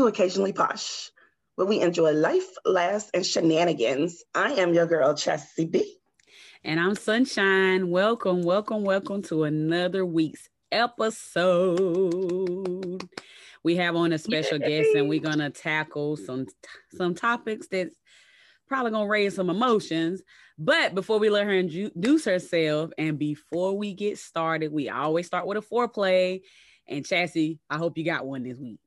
to Occasionally Posh, where we enjoy life, laughs, and shenanigans. I am your girl, Chassie B. And I'm Sunshine. Welcome, welcome, welcome to another week's episode. We have on a special Yay. guest, and we're gonna tackle some some topics that's probably gonna raise some emotions. But before we let her introduce herself, and before we get started, we always start with a foreplay. And Chassie, I hope you got one this week.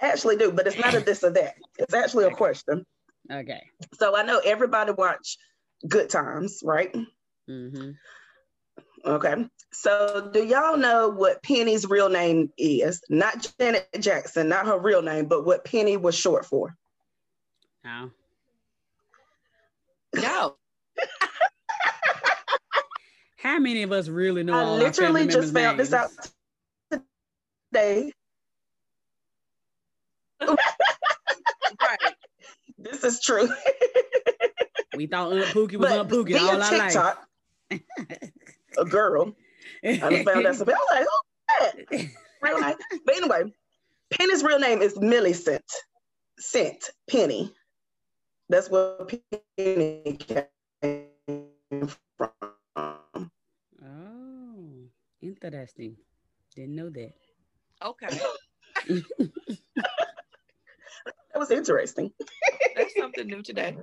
I actually do, but it's not a this or that. It's actually a question. Okay. So I know everybody watch Good Times, right? Mm-hmm. Okay. So do y'all know what Penny's real name is? Not Janet Jackson, not her real name, but what Penny was short for. No. No. How many of us really know? I literally just found names? this out today. Right. This is true. we thought Aunt Pookie was Aunt Pookie all our TikTok, life. a girl. I found out something. I was like, oh, that? real name. But anyway, Penny's real name is Millicent. Cent Penny. That's what Penny came from. Oh, interesting. Didn't know that. Okay. that was interesting. that's something new today.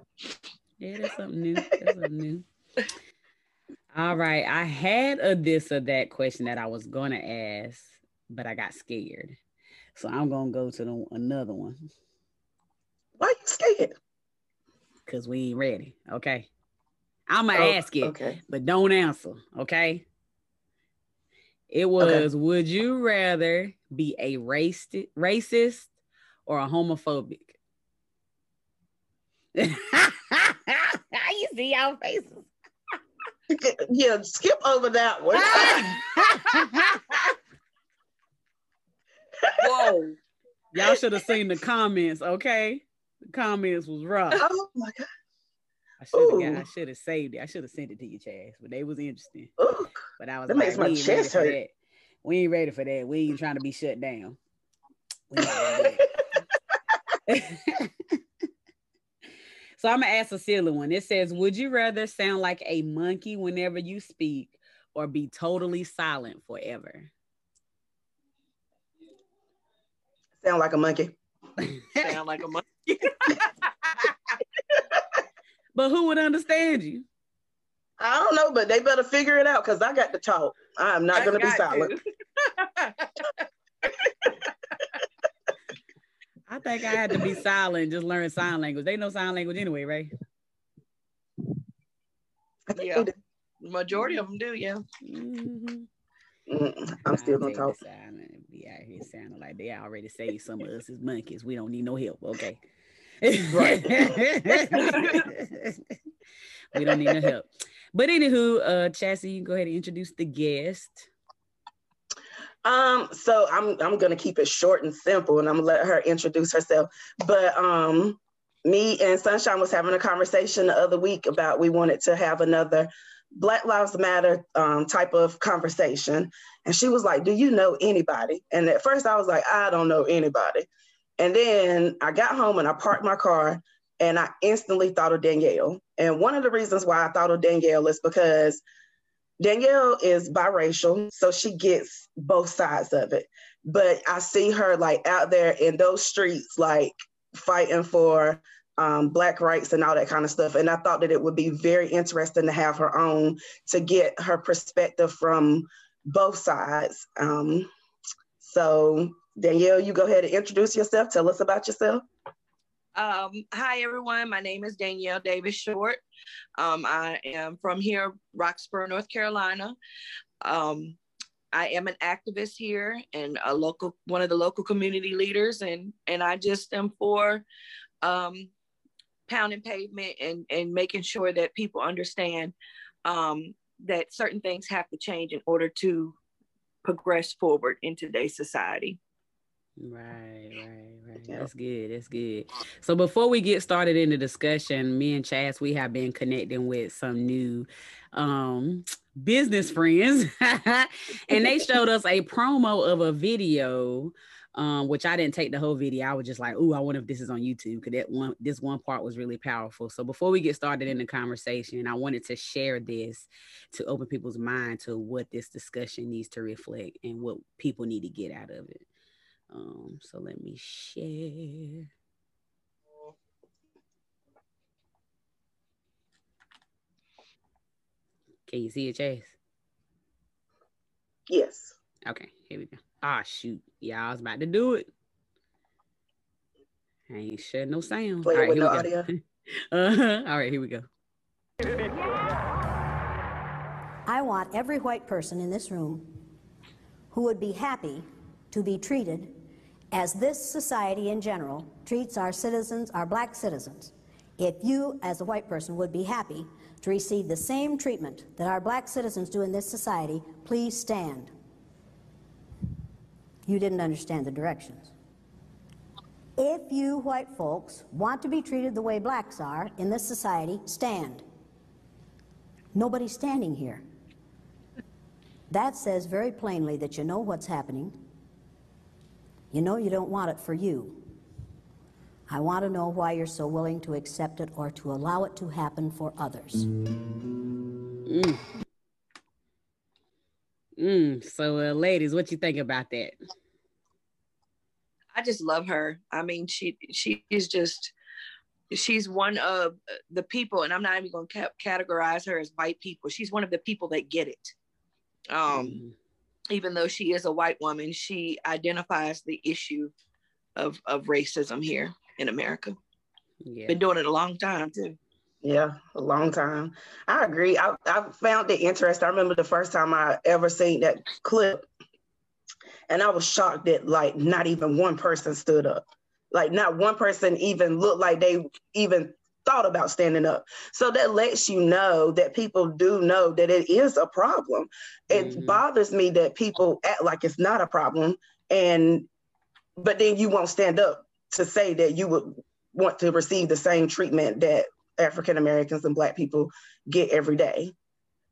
Yeah, that's something new. That's something new. All right. I had a this or that question that I was gonna ask, but I got scared. So I'm gonna go to the, another one. Why are you scared? because we ain't ready. Okay. I'm gonna oh, ask it, okay. but don't answer. Okay. It was okay. would you rather be a racist racist or a homophobic? you see our faces. yeah, skip over that one. Whoa. Y'all should have seen the comments, okay? The comments was rough. Oh my god. I should have I should have saved it. I should have sent it to you, Chaz, but they was interesting. Ooh, but I was that like, makes my chest hurt. That. We ain't ready for that. We ain't trying to be shut down. So I'm gonna ask a silly one. It says, Would you rather sound like a monkey whenever you speak or be totally silent forever? Sound like a monkey. sound like a monkey. but who would understand you? I don't know, but they better figure it out because I got to talk. I'm not going to be silent. I think I had to be silent, just learn sign language. They know sign language anyway, right? Yeah, majority of them do. Yeah. Mm-hmm. Mm, I'm still gonna talk. Silent. Be out here sounding like they already say some of us is monkeys. We don't need no help. Okay. Right. we don't need no help. But anywho, uh Chassie, you can go ahead and introduce the guest. Um, so I'm I'm gonna keep it short and simple and I'm gonna let her introduce herself. But um me and Sunshine was having a conversation the other week about we wanted to have another Black Lives Matter um, type of conversation. And she was like, Do you know anybody? And at first I was like, I don't know anybody. And then I got home and I parked my car and I instantly thought of Danielle. And one of the reasons why I thought of Danielle is because Danielle is biracial, so she gets both sides of it. But I see her like out there in those streets, like fighting for um, Black rights and all that kind of stuff. And I thought that it would be very interesting to have her own to get her perspective from both sides. Um, so Danielle, you go ahead and introduce yourself. Tell us about yourself. Um, hi, everyone. My name is Danielle Davis Short. Um, I am from here, Roxboro, North Carolina. Um, I am an activist here and a local, one of the local community leaders, and and I just am for um, pounding pavement and and making sure that people understand um, that certain things have to change in order to progress forward in today's society. Right, right, right. Yep. That's good. That's good. So before we get started in the discussion, me and Chas, we have been connecting with some new um business friends, and they showed us a promo of a video um, which I didn't take the whole video. I was just like, "Ooh, I wonder if this is on YouTube." Because that one, this one part was really powerful. So before we get started in the conversation, I wanted to share this to open people's mind to what this discussion needs to reflect and what people need to get out of it. Um, so let me share. Can you see it, Chase? Yes. Okay, here we go. Ah, shoot. Yeah, I was about to do it. I ain't shut no sound. Play All right, with no audio. uh-huh. All right, here we go. I want every white person in this room who would be happy to be treated as this society in general treats our citizens, our black citizens. If you, as a white person, would be happy to receive the same treatment that our black citizens do in this society, please stand. You didn't understand the directions. If you white folks want to be treated the way blacks are in this society, stand. Nobody's standing here. That says very plainly that you know what's happening. You know you don't want it for you. I want to know why you're so willing to accept it or to allow it to happen for others. Mm. Mm, so, uh, ladies, what you think about that? I just love her. I mean, she she is just she's one of the people, and I'm not even going to categorize her as white people. She's one of the people that get it. Um, mm even though she is a white woman, she identifies the issue of of racism here in America. Yeah. Been doing it a long time too. Yeah, a long time. I agree. I, I found it interesting. I remember the first time I ever seen that clip, and I was shocked that like not even one person stood up. Like not one person even looked like they even thought about standing up. So that lets you know that people do know that it is a problem. It mm-hmm. bothers me that people act like it's not a problem and but then you won't stand up to say that you would want to receive the same treatment that African Americans and Black people get every day.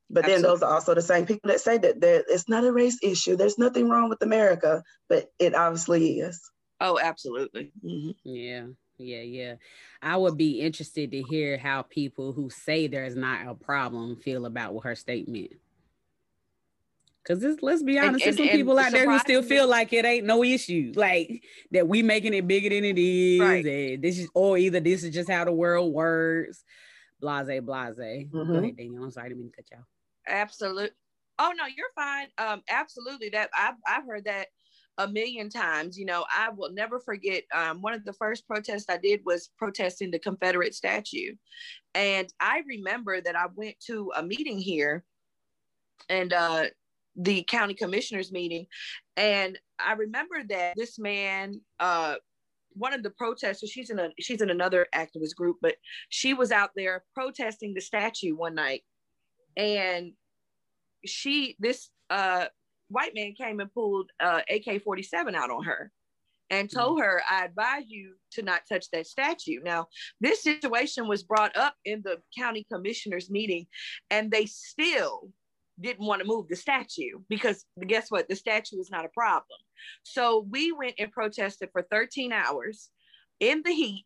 But Absolutely. then those are also the same people that say that it's not a race issue. There's nothing wrong with America, but it obviously is. Oh, absolutely. Mm-hmm. Yeah, yeah, yeah. I would be interested to hear how people who say there's not a problem feel about her statement. Cause this, let's be honest, and, there's some people out there who still feel like it ain't no issue, like that we making it bigger than it is. Right. And this is, or either this is just how the world works. Blase, blase. Mm-hmm. Go ahead, Danielle. I'm sorry, I didn't mean to cut off. Absolutely. Oh no, you're fine. Um, absolutely. That I've I've heard that a million times. You know, I will never forget. Um, one of the first protests I did was protesting the Confederate statue, and I remember that I went to a meeting here, and uh, the county commissioners meeting and i remember that this man uh one of the protesters she's in a she's in another activist group but she was out there protesting the statue one night and she this uh white man came and pulled uh ak-47 out on her and told mm-hmm. her i advise you to not touch that statue now this situation was brought up in the county commissioners meeting and they still didn't want to move the statue because guess what? The statue is not a problem. So we went and protested for 13 hours in the heat.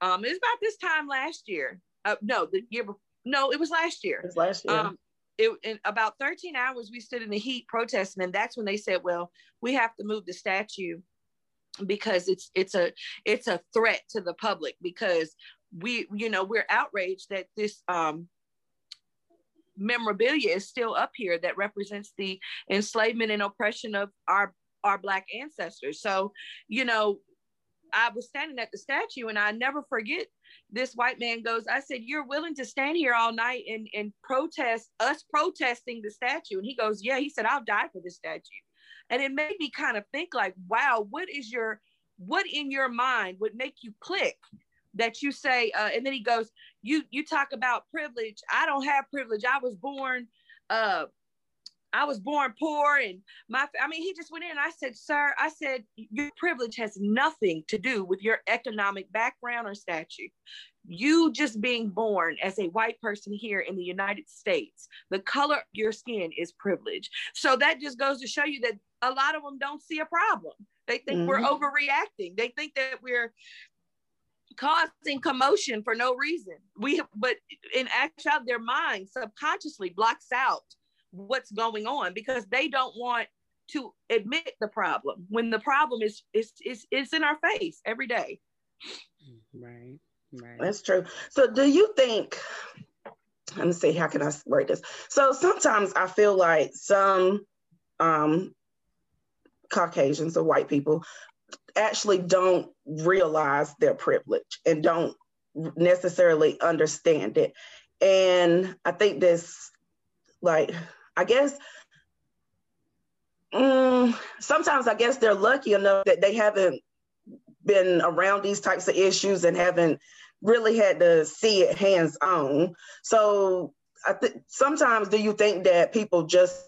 Um, it was about this time last year. Uh, no, the year before. No, it was last year. It was last year. Um, it, in about 13 hours, we stood in the heat protesting, and that's when they said, "Well, we have to move the statue because it's it's a it's a threat to the public because we you know we're outraged that this um memorabilia is still up here that represents the enslavement and oppression of our our black ancestors. So you know i was standing at the statue and i never forget this white man goes i said you're willing to stand here all night and and protest us protesting the statue? And he goes yeah. He said i'll die for this statue. And it made me kind of think like wow what is your what in your mind would make you click that you say uh, and then he goes you you talk about privilege. I don't have privilege. I was born uh I was born poor and my I mean he just went in I said sir I said your privilege has nothing to do with your economic background or statue you just being born as a white person here in the United States, the color of your skin is privilege. So that just goes to show you that a lot of them don't see a problem. They think mm-hmm. we're overreacting. They think that we're causing commotion for no reason. We but in actual their mind subconsciously blocks out what's going on because they don't want to admit the problem when the problem is is is, is in our face every day. Right. Right. That's true. So do you think let me see how can I word this? So sometimes I feel like some um Caucasians or white people actually don't realize their privilege and don't necessarily understand it. And I think this, like, I guess um, sometimes I guess they're lucky enough that they haven't been around these types of issues and haven't really had to see it hands on. So I think sometimes do you think that people just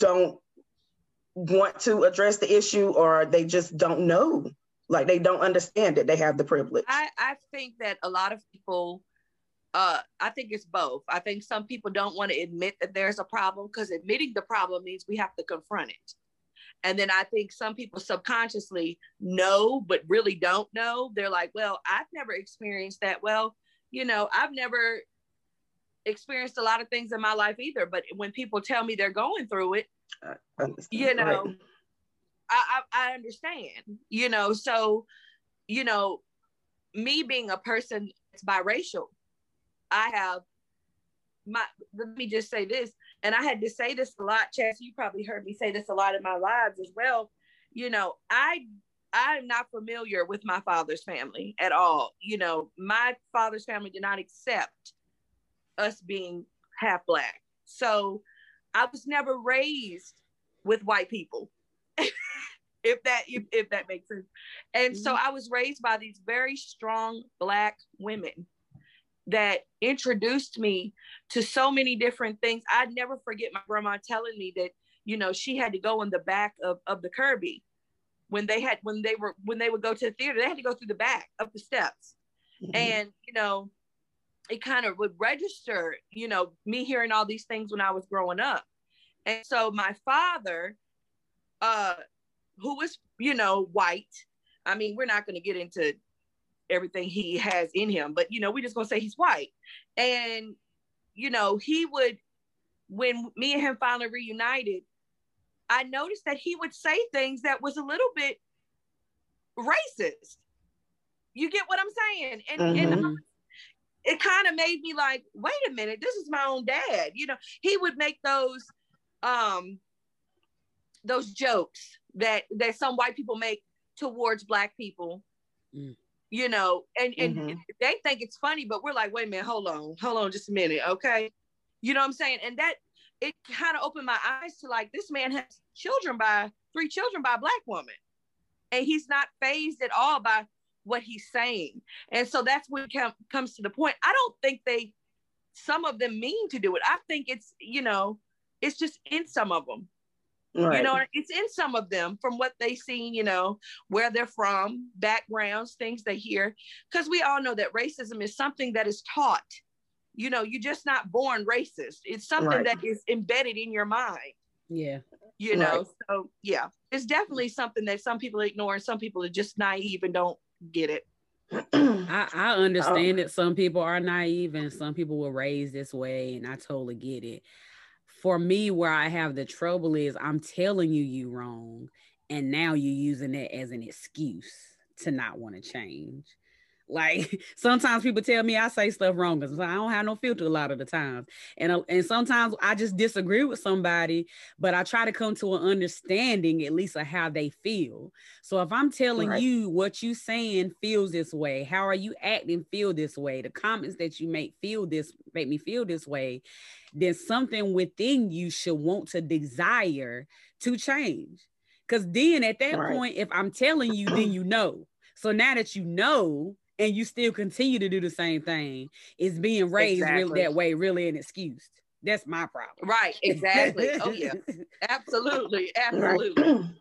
don't want to address the issue or they just don't know like they don't understand that they have the privilege i, I think that a lot of people uh, i think it's both. I think some people don't want to admit that there's a problem because admitting the problem means we have to confront it. And then i think some people subconsciously know but really don't know. They're like well i've never experienced that. Well you know i've never experienced a lot of things in my life either but when people tell me they're going through it you know right. I, I, I understand you know? So you know me being a person that's biracial i have my let me just say this and i had to say this a lot chess you probably heard me say this a lot in my lives as well you know i i'm not familiar with my father's family at all you know my father's family did not accept us being half black so I was never raised with white people. if that if, if, that makes sense. And mm-hmm. so I was raised by these very strong black women that introduced me to so many different things. I'd never forget my grandma telling me that, you know, she had to go in the back of, of the Kirby when they had when they were when they would go to the theater, they had to go through the back of the steps. Mm-hmm. And, you know, it kind of would register, you know, me hearing all these things when I was growing up. And so my father, uh, who was, you know, white, I mean, we're not going to get into everything he has in him, but, you know, we're just going to say he's white. And, you know, he would, when me and him finally reunited, I noticed that he would say things that was a little bit racist. You get what I'm saying? And, mm-hmm. and it kind of made me like, wait a minute, this is my own dad. You know, he would make those um those jokes that that some white people make towards black people. Mm. You know, and and mm-hmm. they think it's funny, but we're like, wait a minute, hold on, hold on, just a minute, okay? You know what I'm saying? And that it kind of opened my eyes to like this man has children by three children by a black woman, and he's not phased at all by what he's saying. And so that's when it comes to the point. I don't think they, some of them mean to do it. I think it's, you know, it's just in some of them. Right. You know, it's in some of them from what they seen, you know, where they're from, backgrounds, things they hear. Because we all know that racism is something that is taught. You know, you're just not born racist. It's something right. that is embedded in your mind. Yeah. You know, right. so yeah, it's definitely something that some people ignore and some people are just naive and don't get it. I, I understand oh. that some people are naive and some people were raised this way, and I totally get it. For me, where I have the trouble is I'm telling you you wrong, and now you're using it as an excuse to not want to change. Like sometimes people tell me I say stuff wrong because I don't have no filter a lot of the times, and uh, and sometimes I just disagree with somebody, but I try to come to an understanding at least of how they feel. So if I'm telling right. you what you saying feels this way, how are you acting feel this way? The comments that you make feel this make me feel this way. Then something within you should want to desire to change. Because then at that right. point, if I'm telling you, then you know. So now that you know, and you still continue to do the same thing is being raised exactly. really that way really an excuse that's my problem right exactly oh yeah absolutely absolutely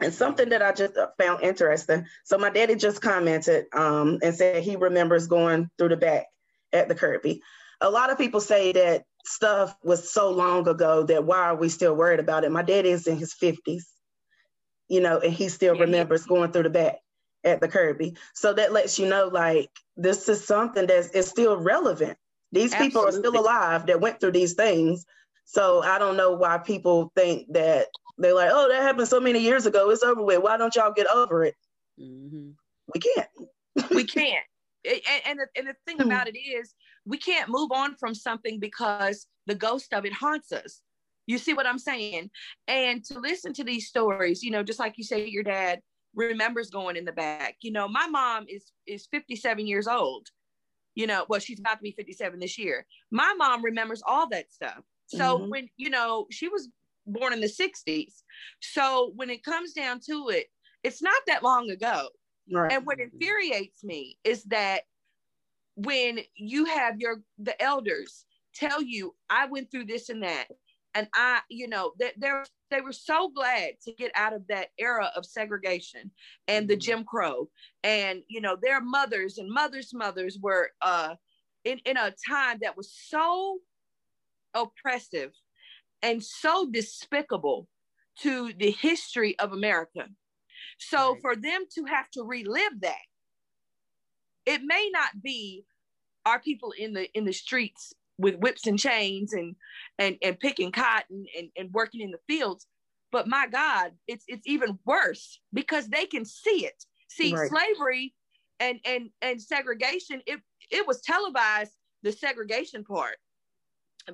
And something that I just found interesting. So my daddy just commented um, and said he remembers going through the back at the Kirby. A lot of people say that stuff was so long ago that why are we still worried about it? My daddy is in his 50s, you know, and he still remembers going through the back at the Kirby. So that lets you know like this is something that is still relevant. These Absolutely. people are still alive that went through these things. So I don't know why people think that they're like, oh, that happened so many years ago. It's over with. Why don't y'all get over it? Mm-hmm. We can't. we can't. And, and, the, and the thing hmm. about it is, we can't move on from something because the ghost of it haunts us. You see what I'm saying? And to listen to these stories, you know, just like you say, your dad remembers going in the back. You know, my mom is is 57 years old. You know, well, she's about to be 57 this year. My mom remembers all that stuff. So mm-hmm. when you know she was born in the 60s, so when it comes down to it, it's not that long ago. Right. And what infuriates me is that when you have your the elders tell you, I went through this and that, and I, you know, that they're they were so glad to get out of that era of segregation and the mm-hmm. Jim Crow. And, you know, their mothers and mothers' mothers were uh, in, in a time that was so oppressive and so despicable to the history of America. So right. for them to have to relive that, it may not be our people in the in the streets with whips and chains and and and picking cotton and, and working in the fields but my god it's it's even worse because they can see it see right. slavery and and and segregation it it was televised the segregation part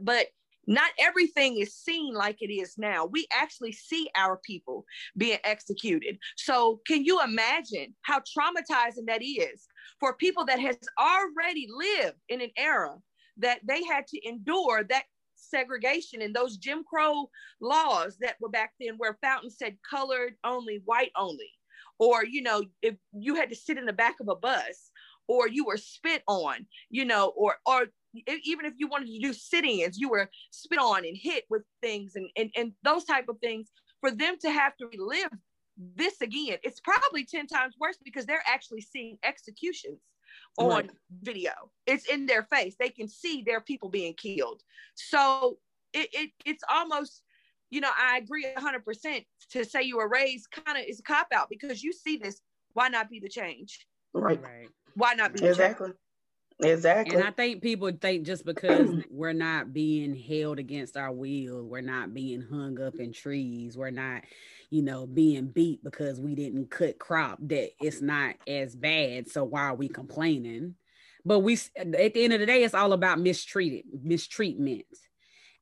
but not everything is seen like it is now. We actually see our people being executed. So, can you imagine how traumatizing that is for people that has already lived in an era that they had to endure that segregation and those Jim Crow laws that were back then where Fountain said colored only, white only. Or, you know, if you had to sit in the back of a bus or you were spit on, you know, or or even if you wanted to do sit-ins, you were spit on and hit with things and, and, and those type of things. For them to have to relive this again, it's probably 10 times worse because they're actually seeing executions on right. video. It's in their face. They can see their people being killed. So it, it it's almost, you know, I agree 100% to say you were raised kind of is a cop out because you see this. Why not be the change? Right. right. Why not be exactly. Exactly. And I think people think just because we're not being held against our will, we're not being hung up in trees, we're not, you know, being beat because we didn't cut crop, that it's not as bad. So why are we complaining? But we, at the end of the day, it's all about mistreated, mistreatment.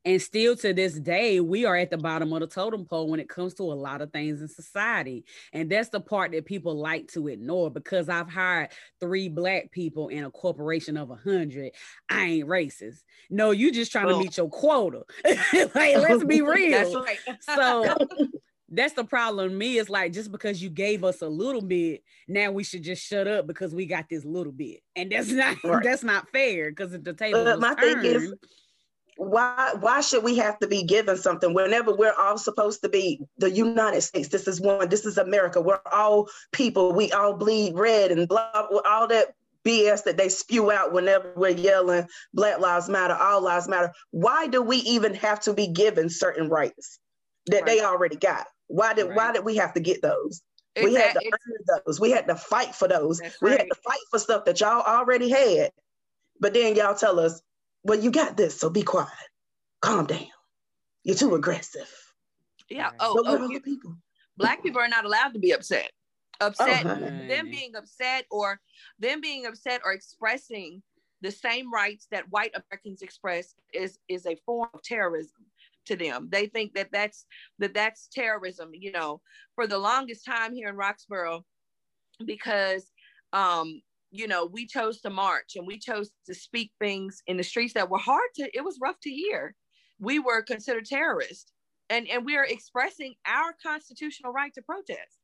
And still to this day, we are at the bottom of the totem pole when it comes to a lot of things in society. And that's the part that people like to ignore because I've hired three black people in a corporation of a hundred. I ain't racist. No, you just trying to meet your quota. like, let's be real. That's Right. so that's the problem. Me is like just because you gave us a little bit, now we should just shut up because we got this little bit, and that's not right. that's not fair. Because at the table, uh, my turned, thing is why why should we have to be given something whenever we're all supposed to be the United States? This is one. This is America. We're all people. We all bleed red and blah. All that BS that they spew out whenever we're yelling Black Lives Matter, All Lives Matter. Why do we even have to be given certain rights that right. they already got? Why did right. why did we have to get those? Exactly. We had to earn those. We had to fight for those. That's we right. had to fight for stuff that y'all already had. But then y'all tell us well, you got this, so be quiet. Calm down. You're too aggressive. Yeah. Oh, oh you, people? Black people are not allowed to be upset. Upset, oh, them being upset or them being upset or expressing the same rights that white Americans express is is a form of terrorism to them. They think that that's that that's terrorism. You know, for the longest time here in Roxboro, because um, you know, we chose to march and we chose to speak things in the streets that were hard to, it was rough to hear. We were considered terrorists and, and we are expressing our constitutional right to protest.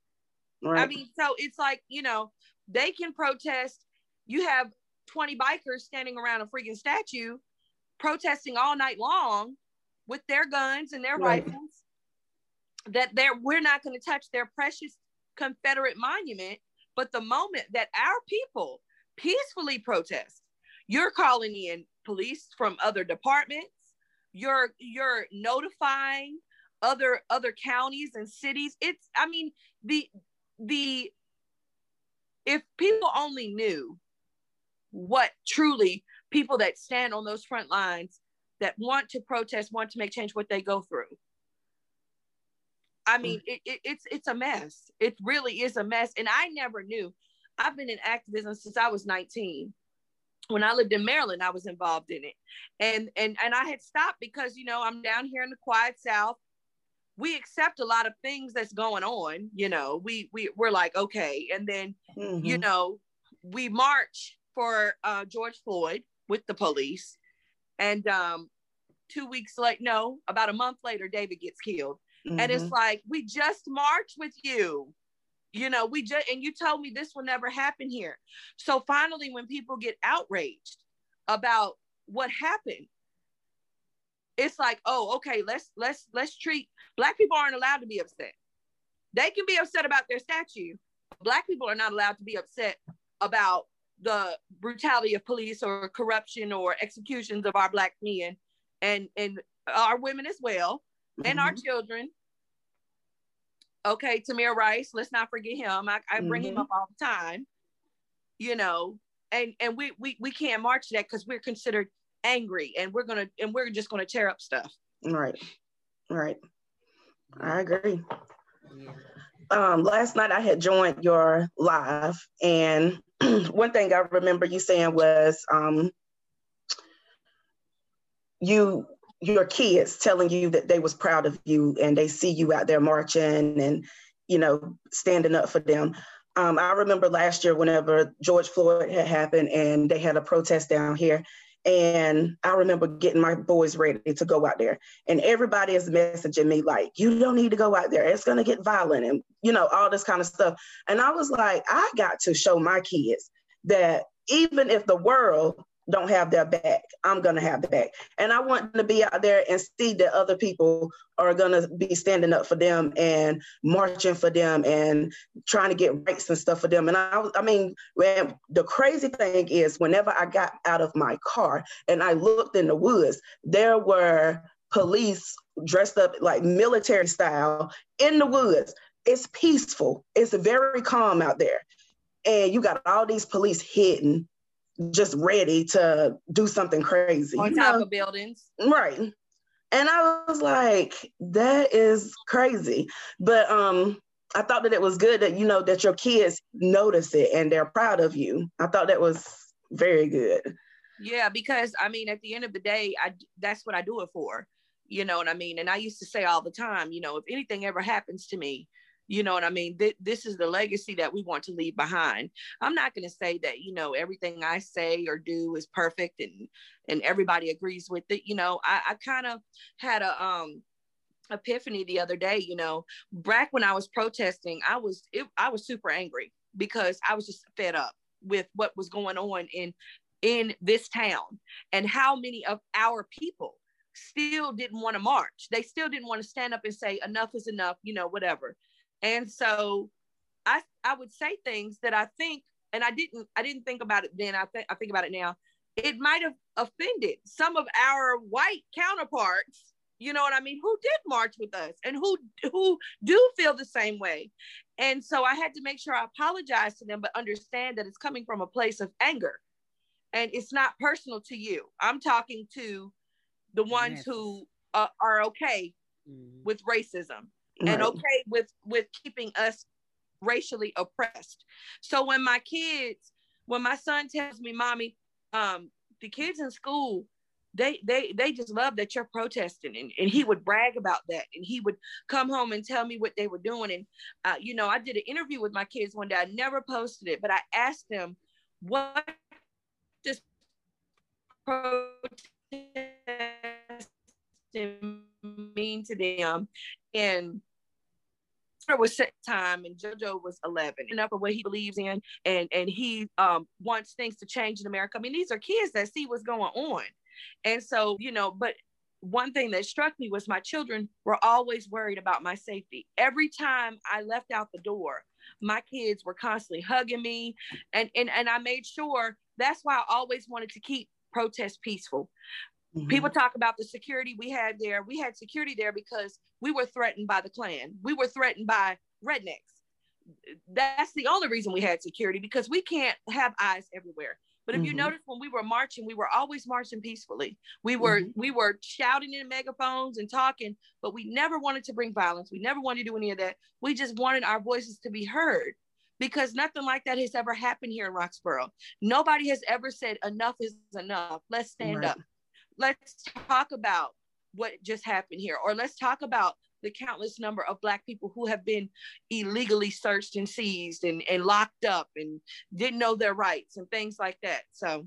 Right. I mean, so it's like, you know, they can protest. You have 20 bikers standing around a freaking statue protesting all night long with their guns and their right. rifles. that they're we're not going to touch their precious Confederate monument. But the moment that our people peacefully protest, you're calling in police from other departments. You're you're notifying other other counties and cities. It's I mean the the if people only knew what truly people that stand on those front lines that want to protest, want to make change, what they go through. I mean, it, it, it's it's a mess. It really is a mess. And I never knew. I've been in activism since I was 19. When I lived in Maryland, I was involved in it. And and and I had stopped because you know I'm down here in the quiet South. We accept a lot of things that's going on, you know. We we we're like, okay. And then, mm-hmm. you know, we march for uh, George Floyd with the police. And um, two weeks later, no, about a month later, David gets killed. Mm-hmm. And it's mm-hmm. like, we just marched with you. You know, we just, and you told me this will never happen here. So finally, when people get outraged about what happened, it's like, oh, okay, let's let's let's treat black people aren't allowed to be upset. They can be upset about their statue. Black people are not allowed to be upset about the brutality of police or corruption or executions of our black men and and our women as well mm-hmm. and our mm-hmm. children okay tamir rice let's not forget him i, I bring mm-hmm. him up all the time you know and and we we, we can't march that because we're considered angry and we're gonna and we're just gonna tear up stuff right right i agree um last night i had joined your live and one thing I remember you saying was um, you your kids telling you that they was proud of you and they see you out there marching and you know standing up for them. Um, I remember last year whenever George Floyd had happened and they had a protest down here, and I remember getting my boys ready to go out there. And everybody is messaging me like, you don't need to go out there. It's going to get violent and, you know, all this kind of stuff. And I was like, I got to show my kids that even if the world don't have their back. I'm gonna have the back. And I want to be out there and see that other people are gonna be standing up for them and marching for them and trying to get rights and stuff for them. And I, I mean, the crazy thing is, whenever I got out of my car and I looked in the woods, there were police dressed up like military style in the woods. It's peaceful. It's very calm out there. And you got all these police hidden just ready to do something crazy. On top know? of buildings. Right. And I was like, that is crazy. But um, I thought that it was good that you know that your kids notice it and they're proud of you. I thought that was very good. Yeah, because I mean, at the end of the day, I that's what I do it for. You know what I mean? And I used to say all the time, you know, if anything ever happens to me, you know what i mean? Th- this is the legacy that we want to leave behind. I'm not going to say that you know everything i say or do is perfect and and everybody agrees with it. You know i, I kind of had a um epiphany the other day you know. Back when i was protesting i was it, i was super angry because i was just fed up with what was going on in in this town and how many of our people still didn't want to march. They still didn't want to stand up and say enough is enough you know whatever and so I I would say things that I think, and I didn't I didn't think about it then. I think I think about it now. It might have offended some of our white counterparts, you know what I mean, who did march with us and who who do feel the same way. And so I had to make sure I apologize to them, but understand that it's coming from a place of anger. And it's not personal to you. I'm talking to the ones yes. who uh, are okay mm-hmm. with racism right. and okay with with keeping us racially oppressed. So when my kids, when my son tells me, "Mommy, um, the kids in school." They, they they just love that you're protesting and, and he would brag about that and he would come home and tell me what they were doing and uh, you know i did an interview with my kids one day i never posted it but i asked them what does protest mean to them and was set time and JoJo was 11 enough of what he believes in and and he um, wants things to change in America. I mean, these are kids that see what's going on. And so, you know, but one thing that struck me was my children were always worried about my safety. Every time I left out the door, my kids were constantly hugging me and and, and I made sure that's why I always wanted to keep protests peaceful. Mm-hmm. People talk about the security we had there. We had security there because we were threatened by the Klan. We were threatened by rednecks. That's the only reason we had security because we can't have eyes everywhere. But if mm-hmm. you notice when we were marching, we were always marching peacefully. We were mm-hmm. we were shouting in megaphones and talking, but we never wanted to bring violence. We never wanted to do any of that. We just wanted our voices to be heard because nothing like that has ever happened here in Roxboro. Nobody has ever said enough is enough. Let's stand right. up. Let's talk about what just happened here, or let's talk about the countless number of Black people who have been illegally searched and seized and, and locked up and didn't know their rights and things like that. So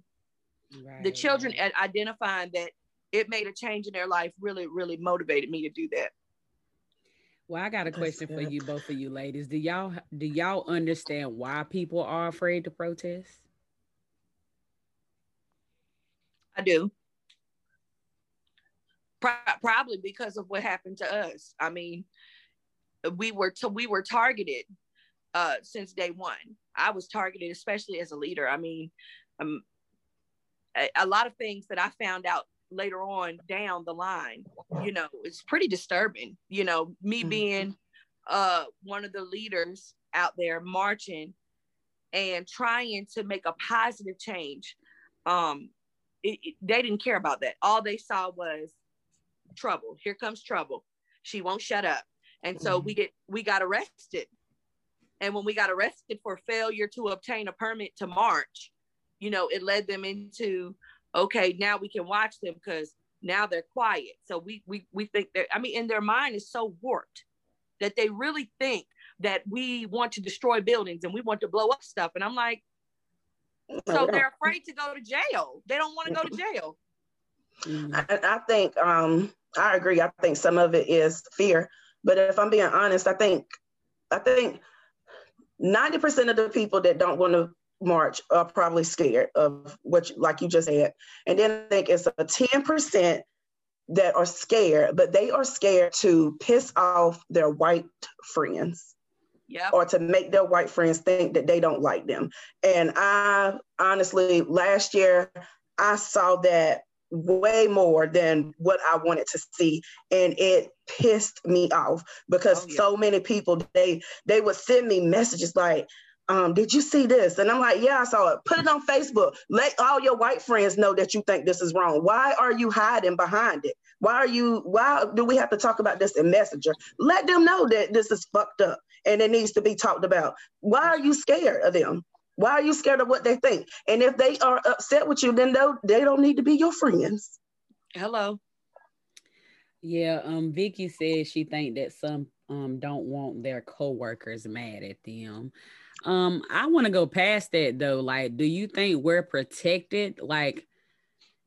right, the children right. identifying that it made a change in their life really, really motivated me to do that. Well, I got a question for you, both of you ladies. Do y'all do y'all understand why people are afraid to protest? I do. Pro- probably because of what happened to us. I mean, we were to, we were targeted uh, since day one. I was targeted, especially as a leader. I mean, um, a, a lot of things that I found out later on down the line, you know, it's pretty disturbing. You know, me mm-hmm. being uh, one of the leaders out there marching and trying to make a positive change. Um, it, it, they didn't care about that. All they saw was trouble. Here comes trouble. She won't shut up. And so mm-hmm. we get we got arrested. And when we got arrested for failure to obtain a permit to march, you know, it led them into okay, now we can watch them because now they're quiet. So we we we think that I mean, and their mind is so warped that they really think that we want to destroy buildings and we want to blow up stuff. And I'm like, so they're afraid to go to jail. They don't want to go to jail. I, I think um, I agree. I think some of it is fear, but if I'm being honest, I think I think 90% of the people that don't want to march are probably scared of what, you, like you just said, and then I think it's a 10% that are scared, but they are scared to piss off their white friends. Yep. or to make their white friends think that they don't like them. And I honestly, last year, I saw that way more than what I wanted to see. And it pissed me off because oh, yeah. so many people they they would send me messages like, um, did you see this? And I'm like, yeah, I saw it. Put it on Facebook. Let all your white friends know that you think this is wrong. Why are you hiding behind it? Why are you, why do we have to talk about this in Messenger? Let them know that this is fucked up and it needs to be talked about. Why are you scared of them? Why are you scared of what they think? And if they are upset with you, then they don't need to be your friends. Hello. Yeah, um, Vicky says she think that some um don't want their coworkers mad at them. Um, I want to go past that though. Like, do you think we're protected? Like,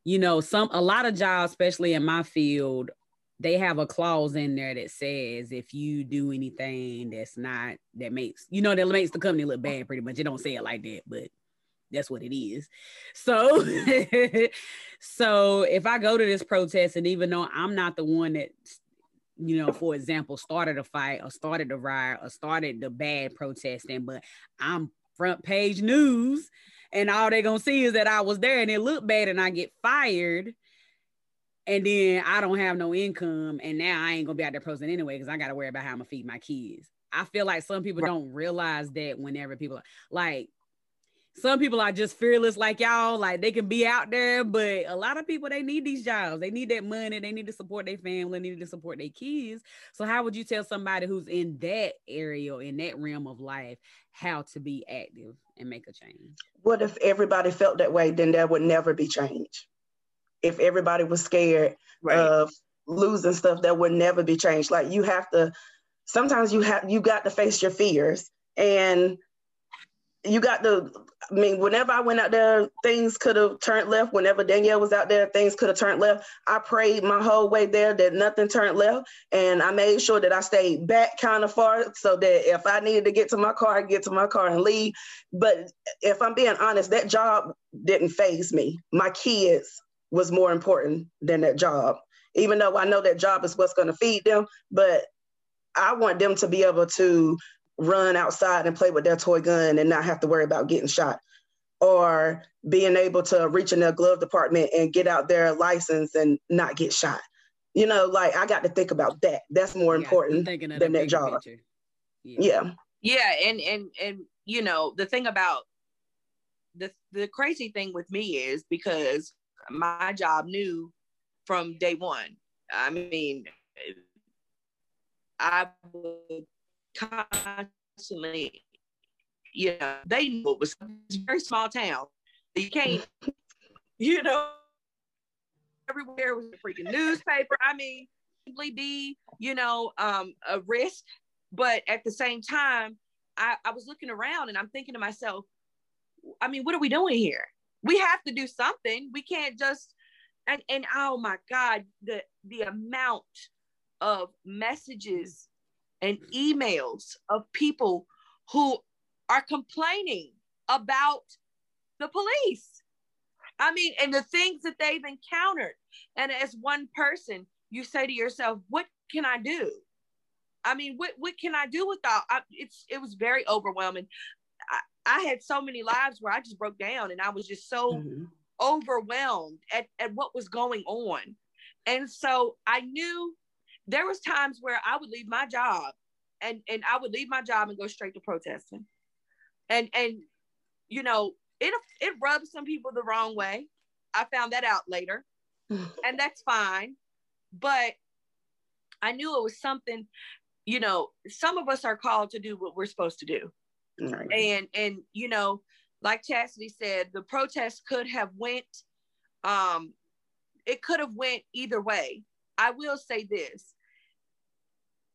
you know, some a lot of jobs, especially in my field, they have a clause in there that says if you do anything that's not that makes you know that makes the company look bad pretty much. It don't say it like that but that's what it is. So so if i go to this protest and even though i'm not the one that you know for example started a fight or started a riot or started the bad protesting but i'm front page news and all they're gonna see is that i was there and it looked bad and i get fired and then I don't have no income, and now I ain't gonna be out there posting anyway because I gotta worry about how I'm gonna feed my kids. I feel like some people right. don't realize that whenever people like some people are just fearless like y'all, like they can be out there, but a lot of people they need these jobs, they need that money, they need to support their family, they need to support their kids. So, how would you tell somebody who's in that area or in that realm of life how to be active and make a change? What if everybody felt that way? Then there would never be change if everybody was scared right. of losing stuff that would never be changed. Like you have to sometimes you have you got to face your fears and you got to I mean, whenever I went out there, things could have turned left. Whenever Danielle was out there, things could have turned left. I prayed my whole way there that nothing turned left. And I made sure that I stayed back kind of far so that if I needed to get to my car, I get to my car and leave. But if I'm being honest, that job didn't phase me. My kids was more important than that job. even though I know that job is what's going to feed them, but I want them to be able to run outside and play with their toy gun and not have to worry about getting shot or being able to reach in their glove department and get out their license and not get shot. You know, like I got to think about that. That's more yeah, important than that job. Yeah. yeah. Yeah, and and and you know, the thing about the the crazy thing with me is because my job knew from day one. I mean, I would constantly, you know, they knew it was a very small town. You can't, you know, everywhere was a freaking newspaper. I mean, simply be, you know, um, a risk, but at the same time, I, I was looking around and I'm thinking to myself, I mean, what are we doing here? We have to do something. We can't just and and oh my God, the the amount of messages and emails of people who are complaining about the police. I mean, and the things that they've encountered. And as one person, you say to yourself, what can I do? I mean, what, what can I do without? I, it's it was very overwhelming. I, I had so many lives where I just broke down and I was just so mm-hmm. overwhelmed at, at what was going on. And so I knew there was times where I would leave my job and and I would leave my job and go straight to protesting. And and you know, it it rubs some people the wrong way. I found that out later. and that's fine. But I knew it was something, you know, some of us are called to do what we're supposed to do. Right. And and you know, like Chastity said, the protest could have went um it could have went either way. I will say this.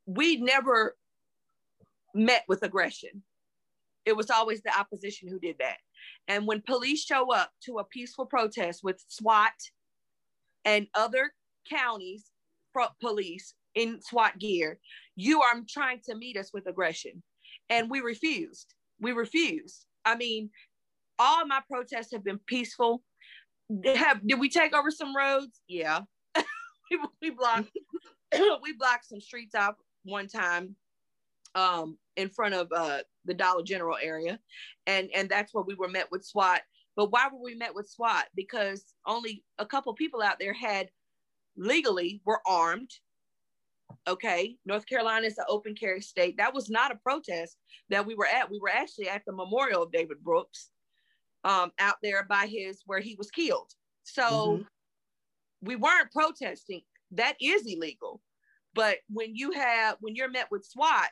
We never met with aggression. It was always the opposition who did that. And when police show up to a peaceful protest with SWAT and other counties police in SWAT gear, you are trying to meet us with aggression. And we refused. We refused. I mean, all my protests have been peaceful. Have did we take over some roads? Yeah. we, we blocked we blocked some streets out one time um, in front of uh, the Dollar General area, and and that's where we were met with SWAT. But why were we met with SWAT? Because only a couple people out there had legally were armed. Okay, North Carolina is an open carry state. That was not a protest that we were at. We were actually at the memorial of David Brooks, um, out there by his where he was killed. So mm-hmm. we weren't protesting. That is illegal. But when you have when you're met with SWAT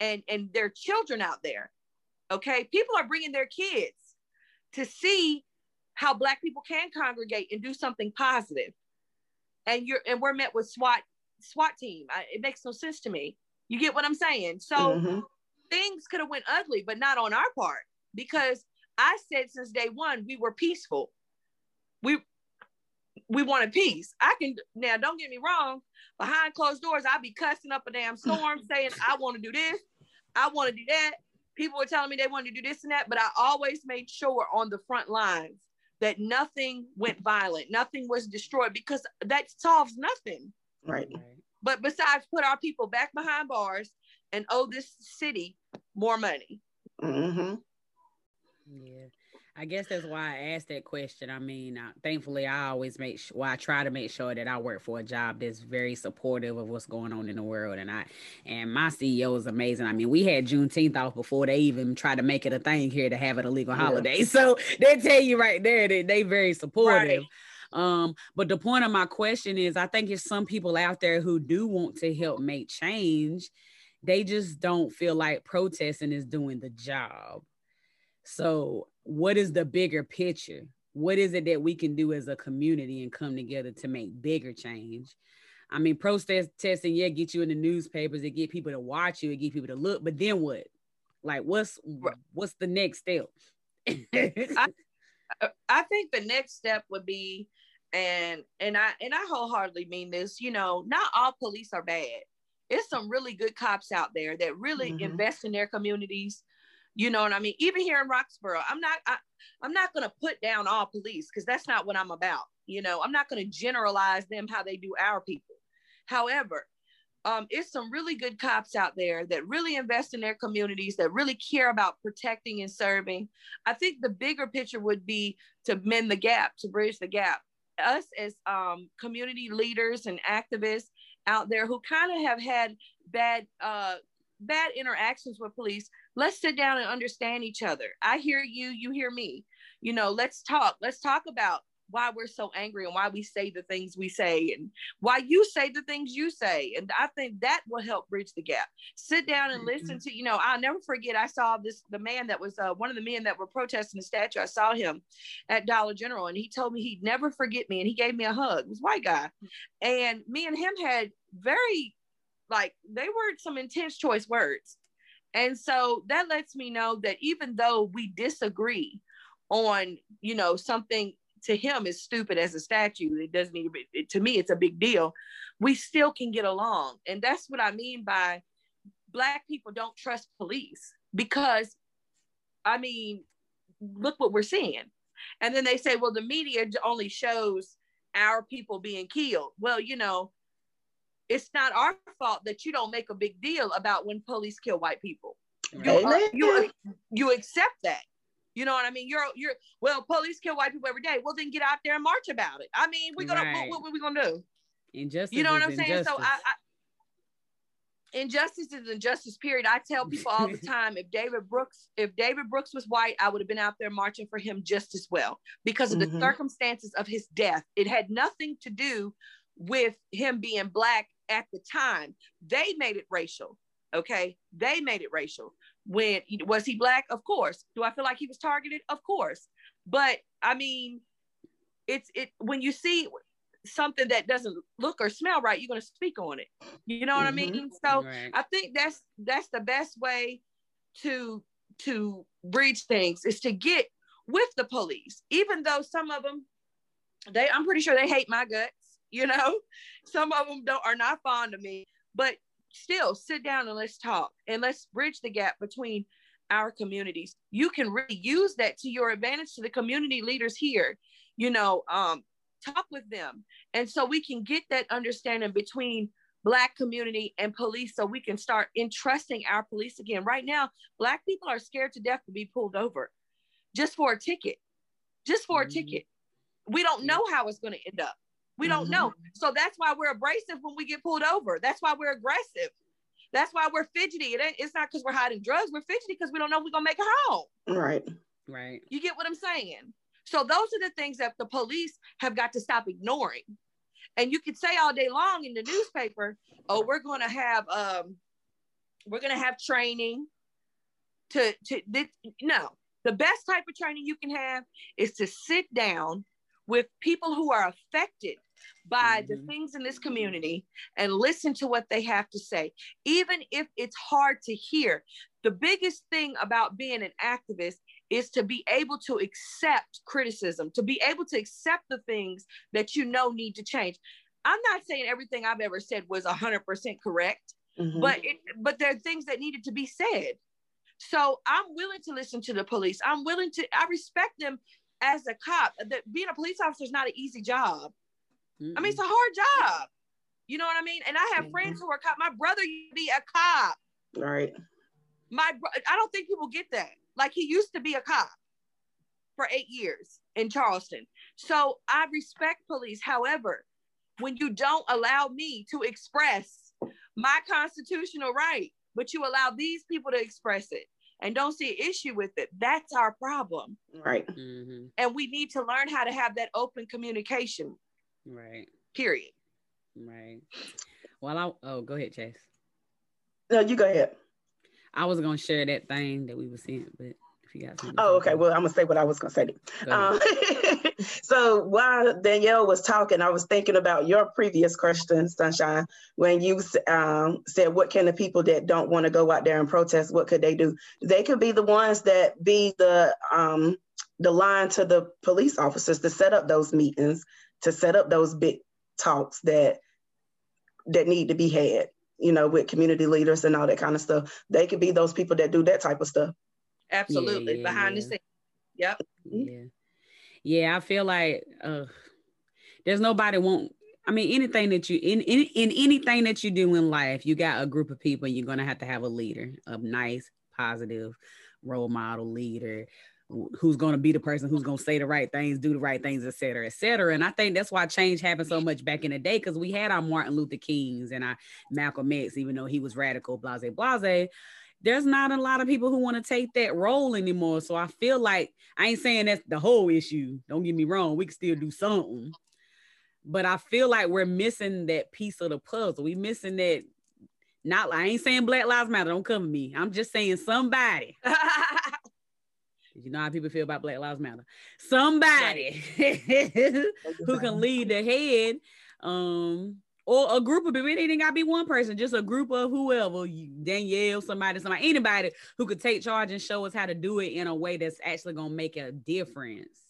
and and their children out there okay people are bringing their kids to see how black people can congregate and do something positive and you're and we're met with swat swat team I, it makes no sense to me you get what i'm saying so mm-hmm. things could have went ugly but not on our part because i said since day one we were peaceful we we wanted peace i can now don't get me wrong behind closed doors, I'd be cussing up a damn storm saying, I want to do this, I want to do that. People were telling me they wanted to do this and that, but I always made sure on the front lines that nothing went violent, nothing was destroyed because that solves nothing. Right. But besides, put our people back behind bars and owe this city more money. Mm-hmm. Yeah. I guess that's why I asked that question. I mean, uh, thankfully, I always make sure, well, I try to make sure that I work for a job that's very supportive of what's going on in the world. And I, and my CEO is amazing. I mean, we had Juneteenth off before they even tried to make it a thing here to have it a legal yeah. holiday. So they tell you right there that they very supportive. Right. Um, but the point of my question is, I think it's some people out there who do want to help make change. They just don't feel like protesting is doing the job. So what is the bigger picture? What is it that we can do as a community and come together to make bigger change? I mean, protest testing, yeah, get you in the newspapers, it get people to watch you, it get people to look, but then what? Like, what's what's the next step? I, I think the next step would be, and and I and I wholeheartedly mean this. You know, not all police are bad. It's some really good cops out there that really mm-hmm. invest in their communities You know what I mean? Even here in Roxboro, I'm not I, I'm not going to put down all police because that's not what I'm about. You know, I'm not going to generalize them how they do our people. However, um, it's some really good cops out there that really invest in their communities, that really care about protecting and serving. I think the bigger picture would be to mend the gap, to bridge the gap. Us as um, community leaders and activists out there who kind of have had bad uh, bad interactions with police, let's sit down and understand each other. I hear you, you hear me. You know, let's talk. Let's talk about why we're so angry and why we say the things we say and why you say the things you say. And I think that will help bridge the gap. Sit down and listen to, you know, I'll never forget, I saw this, the man that was uh, one of the men that were protesting the statue. I saw him at Dollar General and he told me he'd never forget me and he gave me a hug. It was white guy. And me and him had very, like, they were some intense choice words. And so that lets me know that even though we disagree on, you know, something to him is stupid as a statue. It doesn't need to be, to me, it's a big deal. We still can get along. And that's what I mean by Black people don't trust police because, I mean, look what we're seeing. And then they say, well, the media only shows our people being killed. Well, you know, it's not our fault that you don't make a big deal about when police kill white people. You, you, you accept that. You know what I mean? You're you're well, police kill white people every day. Well, then get out there and march about it. I mean, we're gonna right. what, what, are we gonna do? Injustice. You know what I'm saying? So I, I injustice is injustice. Period. I tell people all the time, if David Brooks, if David Brooks was white, I would have been out there marching for him just as well because of mm-hmm. the circumstances of his death. It had nothing to do with him being black at the time. They made it racial. Okay, they made it racial when was he black? Of course. Do i feel like he was targeted? Of course. But i mean it's it when you see something that doesn't look or smell right you're going to speak on it. You know what mm-hmm. i mean? So right. i think that's that's the best way to to bridge things is to get with the police even though some of them they i'm pretty sure they hate my guts you know? Some of them don't are not fond of me but still sit down and let's talk and let's bridge the gap between our communities. You can really use that to your advantage to the community leaders here, you know, um, talk with them. And so we can get that understanding between Black community and police so we can start entrusting our police again. Right now, Black people are scared to death to be pulled over just for a ticket, just for mm-hmm. a ticket. We don't know how it's going to end up. We don't mm-hmm. know. So that's why we're abrasive when we get pulled over. That's why we're aggressive. That's why we're fidgety. It ain't, it's not because we're hiding drugs. We're fidgety because we don't know we're gonna make it home. Right. Right. You get what I'm saying? So those are the things that the police have got to stop ignoring. And you could say all day long in the newspaper, oh, we're gonna have um, we're gonna have training to to this, no. The best type of training you can have is to sit down with people who are affected by mm-hmm. the things in this community and listen to what they have to say, even if it's hard to hear. The biggest thing about being an activist is to be able to accept criticism, to be able to accept the things that you know need to change. I'm not saying everything I've ever said was 100% correct, mm-hmm. but it, but there are things that needed to be said. So I'm willing to listen to the police. I'm willing to I respect them as a cop, being a police officer is not an easy job. Mm-mm. I mean, it's a hard job. You know what I mean? And I have mm-hmm. friends who are cop. My brother used to be a cop. Right. My I don't think people get that. Like he used to be a cop for eight years in Charleston. So I respect police. However, when you don't allow me to express my constitutional right, but you allow these people to express it, and don't see an issue with it, that's our problem. Right. Mm-hmm. And we need to learn how to have that open communication. Right. Period. Right. Well, I oh, go ahead, Chase. No, you go ahead. I was gonna share that thing that we were seeing, but if you got something. Oh, okay. Well, I'm gonna say what I was gonna say. Um, so while Danielle was talking, I was thinking about your previous question, Sunshine, when you um, said, "What can the people that don't want to go out there and protest? What could they do? They could be the ones that be the um, the line to the police officers to set up those meetings, to set up those big talks that that need to be had." You know, with community leaders and all that kind of stuff. They could be those people that do that type of stuff. Absolutely. Yeah, yeah, Behind yeah. the scenes. Yep. Yeah. Yeah, I feel like uh there's nobody won't I mean anything that you in, in in anything that you do in life, you got a group of people you're gonna have to have a leader, a nice, positive role model leader who's going to be the person who's going to say the right things, do the right things, et cetera, et cetera. And I think that's why change happened so much back in the day because we had our Martin Luther Kings and our Malcolm X, even though he was radical, blase, blase. There's not a lot of people who want to take that role anymore. So I feel like I ain't saying that's the whole issue. Don't get me wrong. We can still do something. But I feel like we're missing that piece of the puzzle. We missing that. Not I ain't saying Black Lives Matter. Don't come to me. I'm just saying somebody You know how people feel about Black Lives Matter. Somebody who can lead the head, um, or a group of people. It ain't gotta be one person, just a group of whoever, Danielle, somebody, somebody, anybody who could take charge and show us how to do it in a way that's actually gonna make a difference.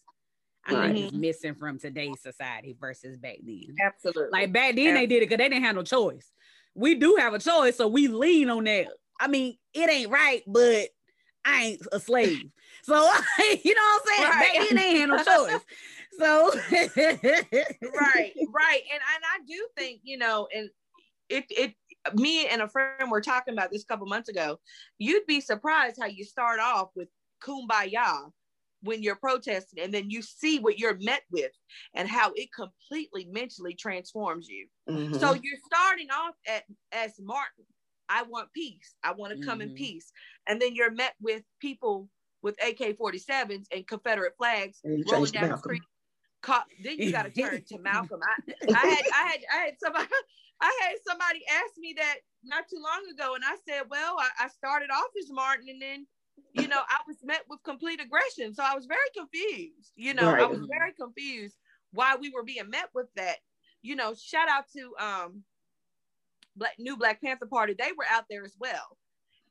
I right. think it's missing from today's society versus back then. Absolutely. Like back then Absolutely. they did it because they didn't have no choice. We do have a choice, so we lean on that. I mean, it ain't right, but I ain't a slave. So you know what I'm saying? Right. Back then they ain't no choice. So right, right. And and I do think, you know, and it it me and a friend were talking about this a couple months ago. You'd be surprised how you start off with kumbaya when you're protesting and then you see what you're met with and how it completely mentally transforms you. Mm-hmm. So you're starting off at as Martin I want peace. I want to come mm-hmm. in peace. And then you're met with people with AK 47s and Confederate flags rolling down the street. then you got to turn to Malcolm. I, I, had, I had, I had somebody, I had somebody ask me that not too long ago, and I said, "Well, I, I started off as Martin, and then, you know, I was met with complete aggression, so I was very confused. You know, right. I was very confused why we were being met with that. You know, shout out to um, Black, new Black Panther Party, they were out there as well.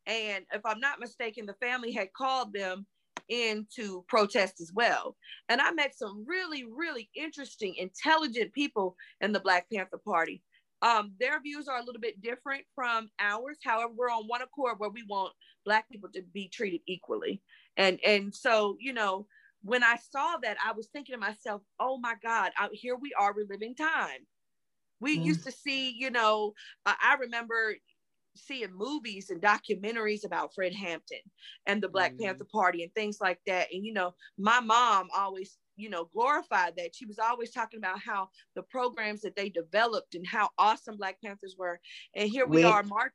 And if I'm not mistaken, the family had called them in to protest as well. And I met some really, really interesting, intelligent people in the Black Panther Party. Um, their views are a little bit different from ours. However, we're on one accord where we want Black people to be treated equally. And and so, you know, when I saw that, I was thinking to myself, oh my God, I, here we are reliving time. We mm. used to see, you know, uh, I remember seeing movies and documentaries about Fred Hampton and the Black mm. Panther Party and things like that. And, you know, my mom always, you know, glorified that. She was always talking about how the programs that they developed and how awesome Black Panthers were. And here we are, Mark.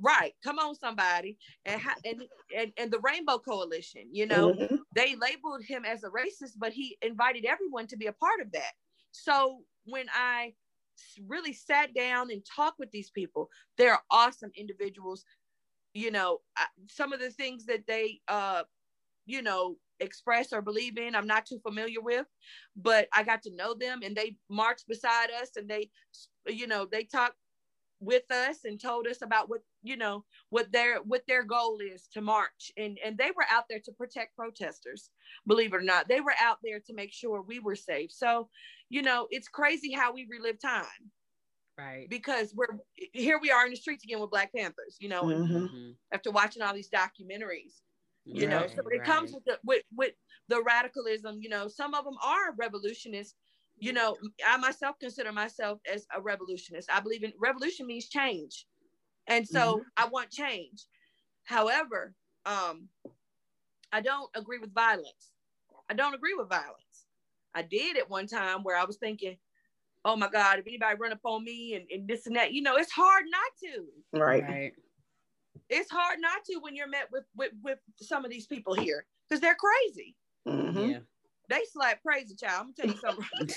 Right, come on, somebody, and and and and the Rainbow Coalition. You know, mm-hmm. they labeled him as a racist, but he invited everyone to be a part of that. So when I really sat down and talked with these people. They're awesome individuals. You know, some of the things that they, uh, you know, express or believe in, I'm not too familiar with, but I got to know them and they marched beside us and they, you know, they talked with us and told us about what you know what their what their goal is to march and and they were out there to protect protesters believe it or not they were out there to make sure we were safe so you know, it's crazy how we relive time. Right. Because we're here we are in the streets again with Black Panthers, you know, mm-hmm. mm-hmm. after watching all these documentaries. You right, know, so it right. comes with the with with the radicalism, you know, some of them are revolutionists. You know, I myself consider myself as a revolutionist. I believe in revolution means change. And so mm-hmm. I want change. However, um, I don't agree with violence. I don't agree with violence. I did at one time where I was thinking, oh my God, if anybody run up on me and, and this and that, you know, it's hard not to. Right. right. It's hard not to when you're met with with, with some of these people here because they're crazy. Mm-hmm. Yeah. They slap crazy child. I'm gonna tell you something.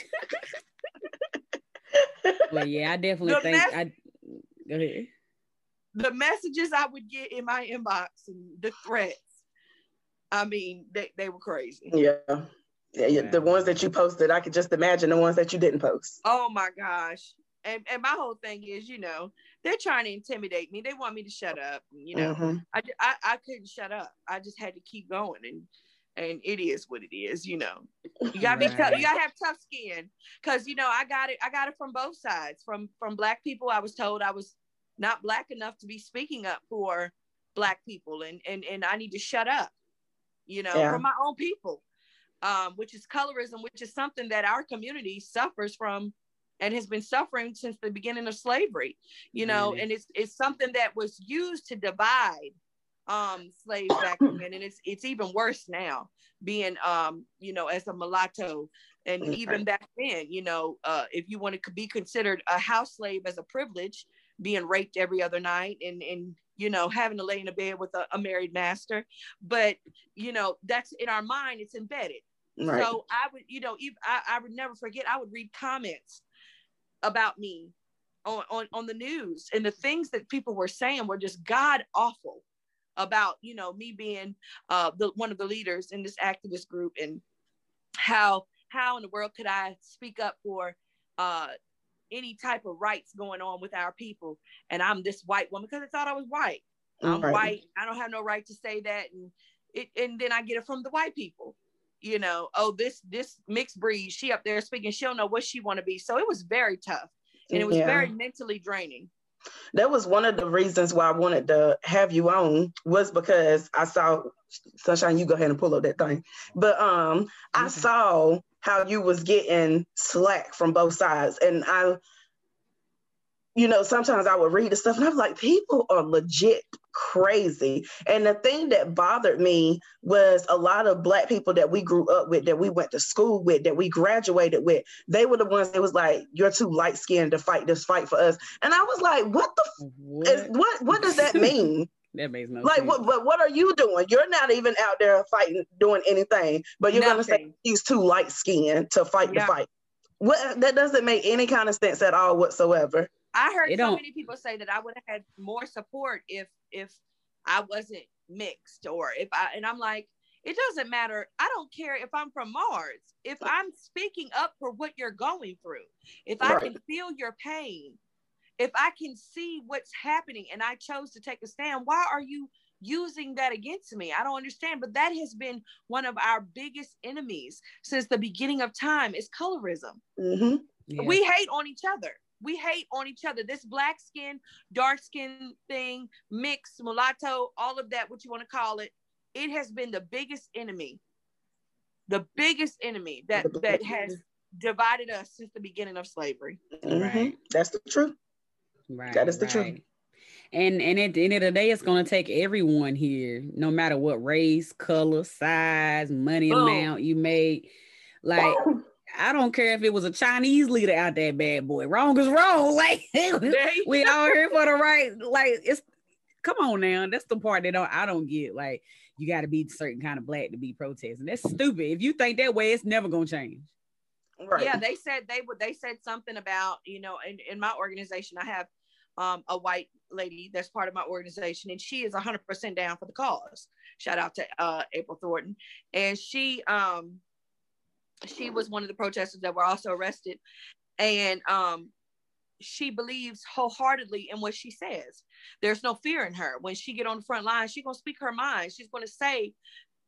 well, yeah, I definitely the think mes- I go ahead. The messages I would get in my inbox and the threats, I mean, they, they were crazy. Yeah. Yeah, the ones that you posted, I could just imagine the ones that you didn't post. Oh my gosh. And and my whole thing is, you know, they're trying to intimidate me. They want me to shut up. You know, mm-hmm. I, I I couldn't shut up. I just had to keep going, and and it is what it is. You know, you gotta right. be tough. You gotta have tough skin, cause you know I got it. I got it from both sides. From from black people, I was told I was not black enough to be speaking up for black people and and and I need to shut up, you know, Yeah. for my own people. Um, which is colorism, which is something that our community suffers from and has been suffering since the beginning of slavery, you know, Really? and it's it's something that was used to divide um slaves back then and it's it's even worse now being um you know as a mulatto and Okay. even back then you know uh if you want to be considered a house slave as a privilege being raped every other night and and you know having to lay in a bed with a, a married master but you know that's in our mind it's embedded Right. so I would, you know, I, I would never forget. I would read comments about me on, on on the news, and the things that people were saying were just god awful about, you know, me being uh, the one of the leaders in this activist group, and how how in the world could I speak up for uh, any type of rights going on with our people, and I'm this white woman because I thought I was white. I'm Right. white. I don't have no right to say that, and it, and then I get it from the white people. You know, oh, this this mixed breed, she up there speaking, she don't know what she want to be. So it was very tough, and it was Yeah. very mentally draining. that was one of the reasons why I wanted to have you on was because I saw Sunshine, you go ahead and pull up that thing. But um I saw how you was getting slack from both sides. And I, you know, sometimes I would read the stuff and I'm like, people are legit crazy. And the thing that bothered me was a lot of black people that we grew up with, that we went to school with, that we graduated with, they were the ones that was like, you're too light skinned to fight this fight for us. And I was like, what the What? is what what does that mean? that makes no like sense. what but what are you doing? You're not even out there fighting doing anything, but you're gonna say he's too light skinned to fight Yeah. the fight. What that doesn't make any kind of sense at all whatsoever. I heard so many people say that I would have had more support if if I wasn't mixed or if I and I'm like, it doesn't matter. I don't care if I'm from Mars. If I'm speaking up for what you're going through, if I Right. can feel your pain, if I can see what's happening and I chose to take a stand, why are you using that against me? I don't understand. But that has been one of our biggest enemies since the beginning of time is colorism hmm Yeah. we hate on each other. We hate on each other. This black skin, dark skin thing, mix, mulatto, all of that, what you want to call it, it has been the biggest enemy, the biggest enemy that that has divided us since the beginning of slavery. Mm-hmm. Right. That's the truth. Right, That is the truth. And and at the end of the day, it's gonna take everyone here, no matter what race, color, size, money Boom. amount you made. Like I don't care if it was a Chinese leader out there, bad boy. Wrong is wrong. Like we all here for the right. Like it's come on now. That's the part that don't, I don't get. Like you got to be certain kind of black to be protesting. That's stupid. If you think that way, it's never gonna change. Right. Yeah, they said they would. They said something about you know, in, in my organization, I have um, a white lady that's part of my organization, and she is hundred percent down for the cause. Shout out to uh, April Thornton, and she um, she was one of the protesters that were also arrested, and um, she believes wholeheartedly in what she says. There's no fear in her. When she get on the front line, she's gonna speak her mind. She's gonna say,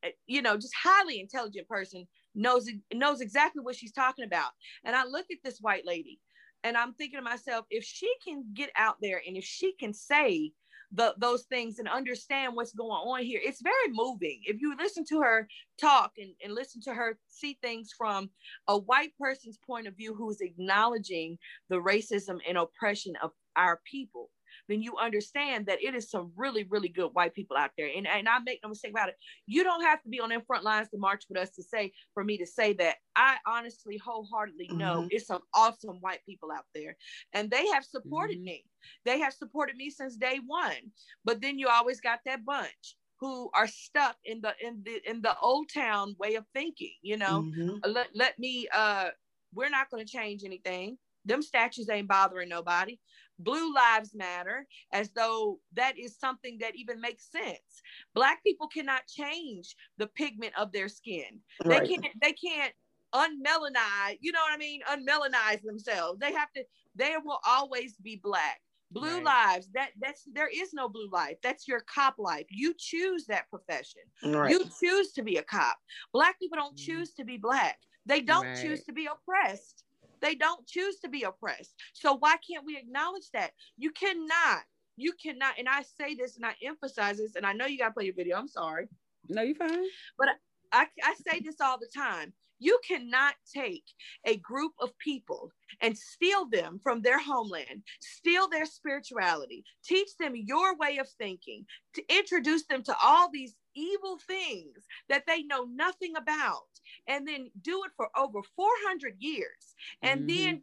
eh, you know, just highly intelligent person knows knows exactly what she's talking about. And I look at this white lady and I'm thinking to myself, if she can get out there and if she can say the, those things and understand what's going on here, it's very moving. If you listen to her talk and, and listen to her see things from a white person's point of view who's acknowledging the racism and oppression of our people, then you understand that it is some really, really good white people out there. And, and I make no mistake about it. You don't have to be on them front lines to march with us to say, for me to say that. I honestly, wholeheartedly know Mhm. it's some awesome white people out there. And they have supported Mhm. me. They have supported me since day one. But then you always got that bunch who are stuck in the in the in the old town way of thinking, you know. Mhm. Uh, let, let me uh we're not going to change anything them statues ain't bothering nobody blue lives matter as though that is something that even makes sense black people cannot change the pigment of their skin they can't they can't unmelanize you know what i mean unmelanize themselves they have to they will always be black blue Right. lives that that's there is no blue life that's your cop life you choose that profession Right. you choose to be a cop. Black people don't Mhm. choose to be black. They don't Right. choose to be oppressed. They don't choose to be oppressed. So why can't we acknowledge that? You cannot you cannot, and I say this and I emphasize this, and I know you got to play your video. I'm sorry. No, you're fine. But I, I say this all the time. You cannot take a group of people and steal them from their homeland, steal their spirituality, teach them your way of thinking, to introduce them to all these evil things that they know nothing about, and then do it for over 400 years. And mm-hmm. then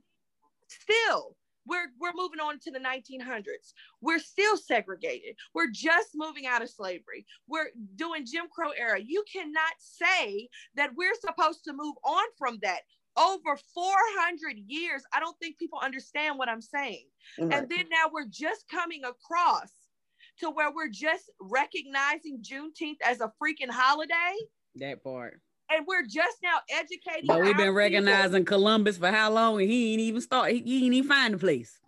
still we're we're moving on to the 1900s we're still segregated. We're just moving out of slavery. We're doing jim crow era. You cannot say that we're supposed to move on from that over 400 years. I don't think people understand what i'm saying. Right. and then now we're just coming across to where we're just recognizing juneteenth as a freaking holiday. That part and we're just now educating. But we've been recognizing people. Columbus for how long, and he ain't even start. He, he ain't even find the place.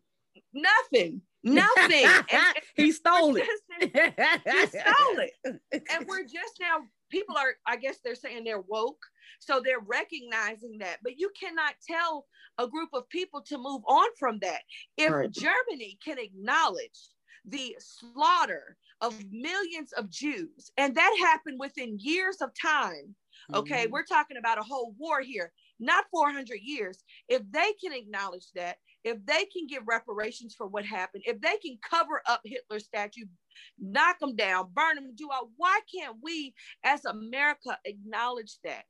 Nothing. Nothing. and, he stole it. he stole it. And we're just now. People are. I guess they're saying they're woke, so they're recognizing that. But you cannot tell a group of people to move on from that. If right. Germany can acknowledge the slaughter of millions of Jews, and that happened within years of time Okay, mm-hmm. we're talking about a whole war here, not 400 years. If they can acknowledge that, if they can give reparations for what happened, if they can cover up Hitler's statue, knock them down, burn them, do all, why can't we as America acknowledge that?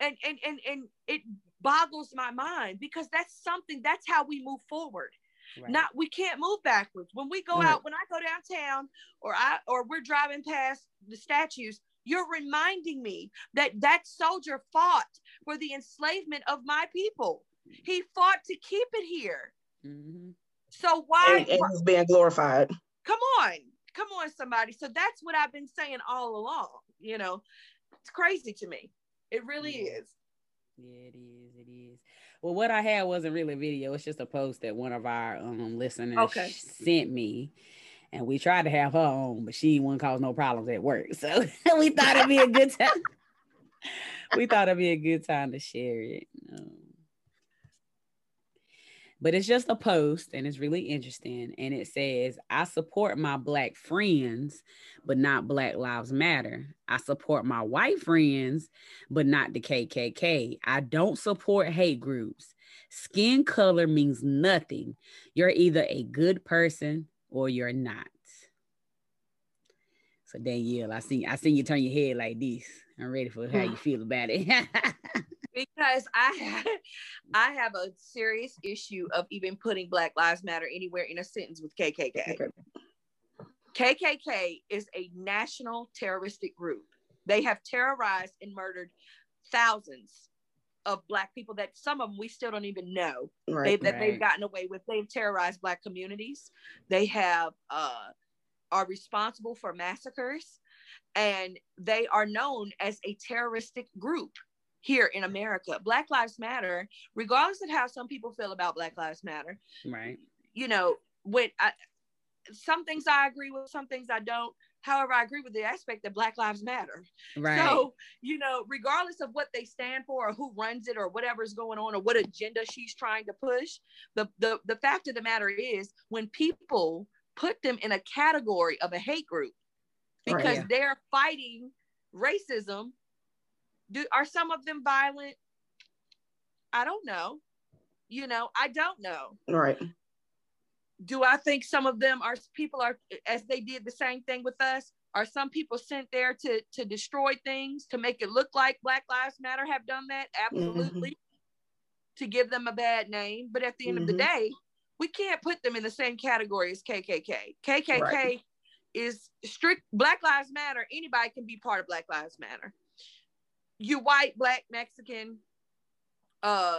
And and and and it boggles my mind because that's something that's how we move forward. Right. Not we can't move backwards. When we go right. out, when I go downtown or I or we're driving past the statues, you're reminding me that that soldier fought for the enslavement of my people. He fought to keep it here. Mm-hmm. So why? And, and he's being glorified. Come on, come on, somebody. So that's what I've been saying all along. You know, it's crazy to me. It really yeah. is. Yeah, it is. It is. Well, what I had wasn't really a video. It's just a post that one of our um listeners okay. sent me and we tried to have her on, but she wouldn't cause no problems at work. So we thought it'd be a good time. we thought it'd be a good time to share it. Um, but it's just a post and it's really interesting. And it says, I support my Black friends, but not Black Lives Matter. I support my white friends, but not the KKK. I don't support hate groups. Skin color means nothing. You're either a good person or you're not. So Danielle, I see I see you turn your head like this. I'm ready for how you feel about it. because I have, I have a serious issue of even putting Black Lives Matter anywhere in a sentence with KKK. KKK is a national terroristic group. They have terrorized and murdered thousands of black people that some of them we still don't even know right, they, that right. they've gotten away with. They've terrorized black communities. They have uh, are responsible for massacres, and they are known as a terroristic group here in America. Black Lives Matter, regardless of how some people feel about Black Lives Matter, right? You know, when I, some things I agree with, some things I don't. However, I agree with the aspect that Black Lives Matter. Right. So, you know, regardless of what they stand for or who runs it or whatever's going on or what agenda she's trying to push, the, the, the fact of the matter is when people put them in a category of a hate group because right, yeah. they're fighting racism, do are some of them violent? I don't know. You know, I don't know. Right do I think some of them are people are as they did the same thing with us? Are some people sent there to to destroy things to make it look like Black Lives Matter have done that? Absolutely. Mm-hmm. To give them a bad name, but at the end mm-hmm. of the mm-hmm. day, we can't put them in the same category as KKK. KKK right. is strict Black Lives Matter. Anybody can be part of Black Lives Matter. You white, black, Mexican, uh,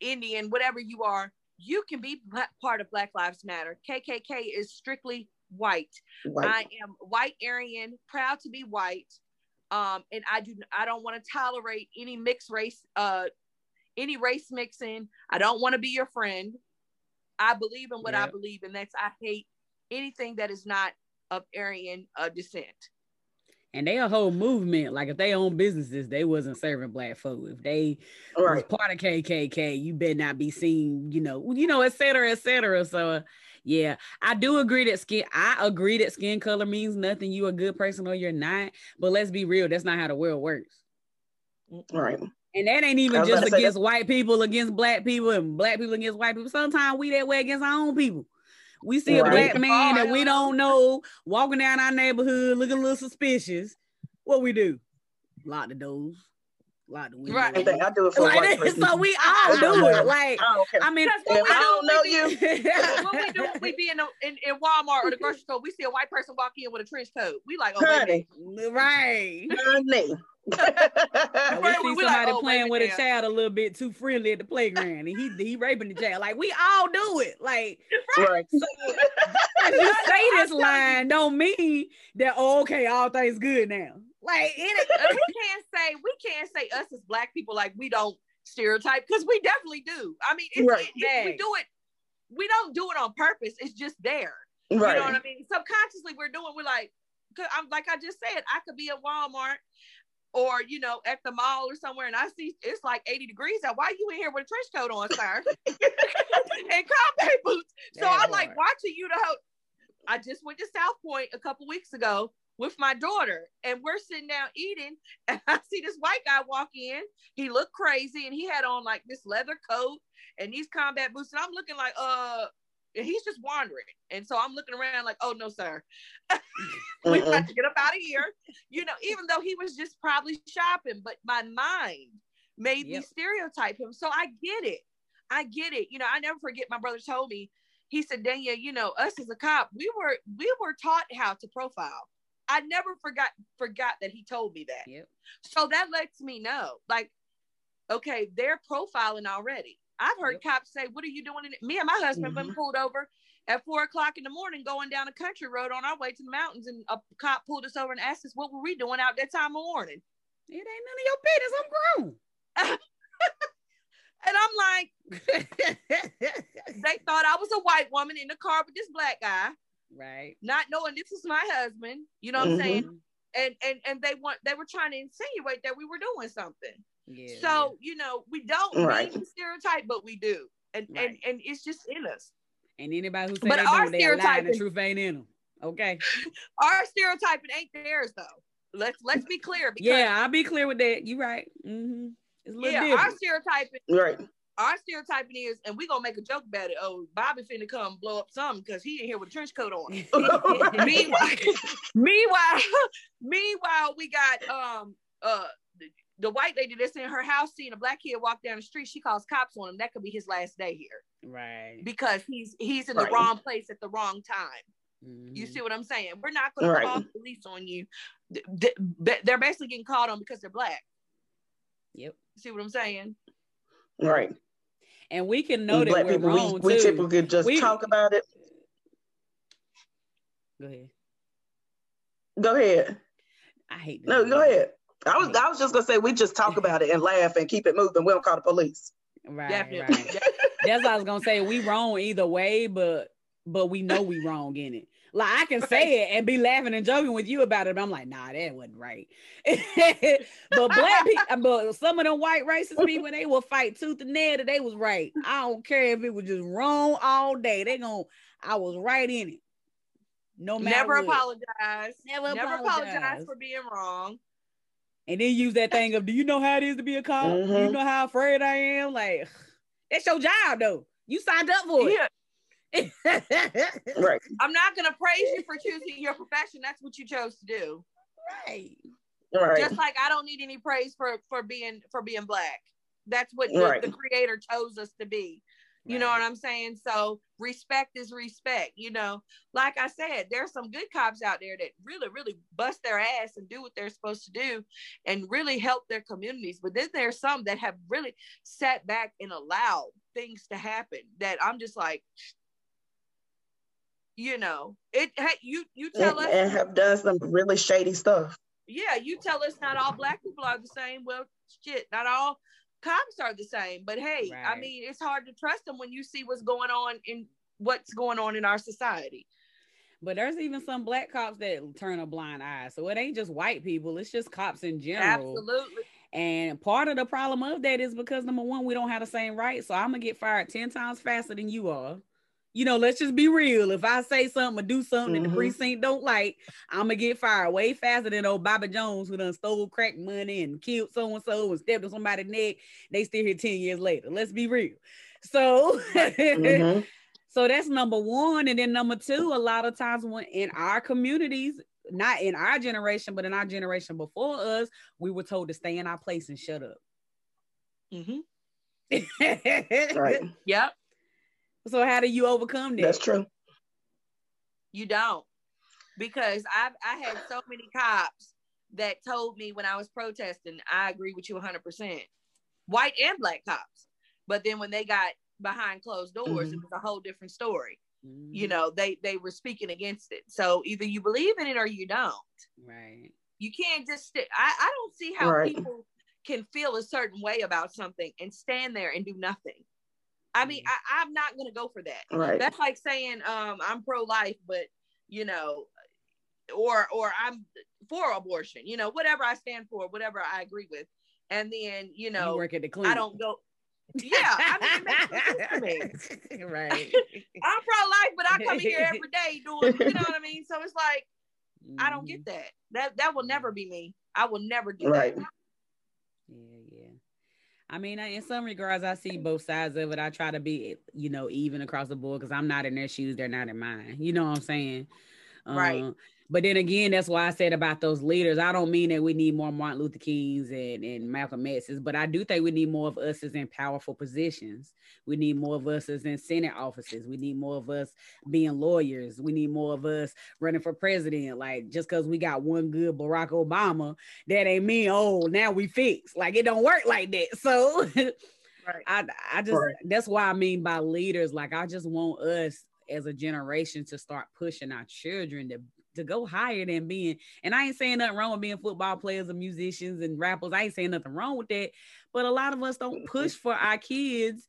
Indian, whatever you are, you can be part of Black Lives Matter. KKK is strictly white. white. I am white Aryan, proud to be white. Um, and I do I don't want to tolerate any mixed race, uh, any race mixing. I don't want to be your friend. I believe in what I believe, and that's I hate anything that is not of Aryan uh, descent and they a whole movement. Like if they own businesses, they wasn't serving black folk. If they right. was part of KKK, you better not be seen. You know, you know, et cetera, et cetera. So, Yeah, I do agree that skin. I agree that skin color means nothing. You a good person or you're not. But let's be real. That's not how the world works. Right. And that ain't even just against white people, against black people, and black people against white people. Sometimes we that way against our own people. We see right. a black man that we don't know walking down our neighborhood looking a little suspicious. What we do? Lock the doors. Lock the windows. Right. I, I do it for like white So we all do it. Like I, I mean, if I don't know you. what we do we be in, a, in, in Walmart or the grocery store, we see a white person walk in with a trench coat. We like, oh, honey, right, honey. We see somebody like, oh, playing with a child a little bit too friendly at the playground, and he he raping the child. Like we all do it. Like right. So, you say this line don't mean that oh, okay, all things good now. Like it, we can't say we can't say us as black people like we don't stereotype because we definitely do. I mean, it's, right. it, it, we do it. We don't do it on purpose. It's just there. Right. You know what I mean? Subconsciously, we're doing. We're like, I'm like I just said, I could be at Walmart or you know at the mall or somewhere and I see it's like 80 degrees out. Why you in here with a trench coat on, sir? and combat boots. So Damn I'm like watching you to hope. I just went to South Point a couple weeks ago with my daughter and we're sitting down eating and I see this white guy walk in. He looked crazy and he had on like this leather coat and these combat boots. And I'm looking like, uh, and he's just wandering. And so I'm looking around like, oh no, sir. we got to get up out of here. You know, even though he was just probably shopping, but my mind made yep. me stereotype him. So I get it. I get it. You know, I never forget my brother told me, he said, Danielle, you know, us as a cop, we were we were taught how to profile. I never forgot forgot that he told me that. Yep. So that lets me know, like, okay, they're profiling already. I've heard yep. cops say, "What are you doing?" In Me and my husband mm-hmm. been pulled over at four o'clock in the morning, going down a country road on our way to the mountains, and a cop pulled us over and asked us, "What were we doing out that time of morning?" It ain't none of your business. I'm grown. and I'm like, they thought I was a white woman in the car with this black guy right not knowing this is my husband you know what mm-hmm. i'm saying and and and they want they were trying to insinuate that we were doing something yeah, so you know we don't right. mean stereotype but we do and right. and and it's just in us and anybody who says they don't they lie the truth ain't in them okay our stereotyping ain't theirs though let's let's be clear yeah i'll be clear with that you're right mm-hmm. yeah different. our stereotyping right our stereotyping is, and we gonna make a joke about it. Oh, Bobby finna come blow up something because he in here with a trench coat on. meanwhile, meanwhile, meanwhile, we got um uh the, the, white lady that's in her house seeing a black kid walk down the street. She calls cops on him. That could be his last day here, right? Because he's he's in the wrong place at the wrong time. Mm-hmm. You see what I'm saying? We're not gonna call police on you. They're basically getting called on because they're black. Yep. See what I'm saying? Right and we can know that we're people, wrong we, we typically just we, talk about it. Go ahead. Go ahead. I hate. No, go ahead. I was I was just gonna say we just talk about it and laugh and keep it moving. We don't call the police. Right, Definitely. right. That's what I was gonna say. We wrong either way, but but we know we wrong in it. Like I can say it and be laughing and joking with you about it, but I'm like, nah, that wasn't right. but black people, uh, but some of them white racist people, they will fight tooth and nail that they was right. I don't care if it was just wrong all day. They gonna, I was right in it. No matter. Never what. apologize. Never, Never apologize. apologize for being wrong. And then use that thing of, do you know how it is to be a cop? Mm-hmm. Do you know how afraid I am? Like, it's your job though. You signed up for it. Yeah. right. I'm not gonna praise you for choosing your profession. That's what you chose to do. Right. Right. Just like I don't need any praise for for being for being black. That's what the, the creator chose us to be. You right. know what I'm saying? So respect is respect. You know, like I said, there's some good cops out there that really, really bust their ass and do what they're supposed to do and really help their communities. But then there's some that have really sat back and allowed things to happen that I'm just like, you know it hey, you you tell and, us and have done some really shady stuff yeah you tell us not all black people are the same well shit not all cops are the same but hey right. i mean it's hard to trust them when you see what's going on in what's going on in our society. But there's even some black cops that turn a blind eye. So it ain't just white people it's just cops in general. Absolutely. And part of the problem of that is because number one we don't have the same rights. So i'm gonna get fired 10 times faster than you are You know, let's just be real. If I say something or do something mm-hmm. that the mm-hmm. precinct don't like, I'm gonna get fired way faster than old Bobby Jones who done stole crack money and killed so and so and stepped on somebody's neck. They still here 10 years later. Let's be real. So mm-hmm. so that's number one. And then number two, a lot of times when in our communities, not in our generation, but in our generation before us, we were told to stay in our place and shut up. Mm-hmm. right. Yep. So how do you overcome that? That's true. You don't. Because I've I had so many cops that told me when I was protesting, I agree with you 100%. White and black cops. But then when they got behind closed doors, mm-hmm. it was a whole different story. Mm-hmm. You know, they they were speaking against it. So either you believe in it or you don't. Right. You can't just I I don't see how right. people can feel a certain way about something and stand there and do nothing. I mean. I, am not gonna go for that. Right. That's like saying um, I'm pro-life, but you know, or or I'm for abortion. You know, whatever I stand for, whatever I agree with, and then you know, you work at the clinic. I don't go. Yeah, I mean, me. right. I'm pro-life, but I come in here every day doing. You know what I mean? So it's like mm-hmm. I don't get mm-hmm. that. That that will never be me. I will never do right. that. I mean, in some regards, I see both sides of it. I try to be, you know, even across the board because I'm not in their shoes; they're not in mine. You know what I'm saying? Right. Uh, but then again, that's why I said about those leaders. I don't mean that we need more Martin Luther Kings and, and Malcolm X's, but I do think we need more of us as in powerful positions. We need more of us as in Senate offices. We need more of us being lawyers. We need more of us running for president. Like just because we got one good Barack Obama, that ain't mean, oh, now we fixed. Like it don't work like that. So right. I I just right. that's why I mean by leaders. Like I just want us as a generation to start pushing our children to to go higher than being, and I ain't saying nothing wrong with being football players and musicians and rappers. I ain't saying nothing wrong with that. But a lot of us don't mm-hmm. push for our kids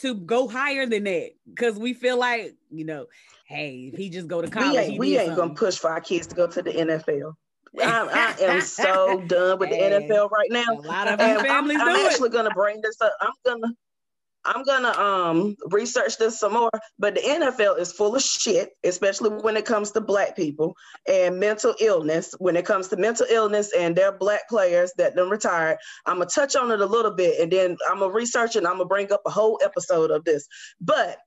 to go higher than that because we feel like, you know, hey, if he just go to college, we ain't, we ain't gonna push for our kids to go to the NFL. I, I, am so done with the NFL right now. A lot of families I'm, I'm actually gonna bring this up. I'm gonna I'm gonna um research this some more, but the NFL is full of shit, especially when it comes to black people and mental illness. When it comes to mental illness and their black players that then retired, I'm gonna touch on it a little bit and then I'm gonna research and I'm gonna bring up a whole episode of this. But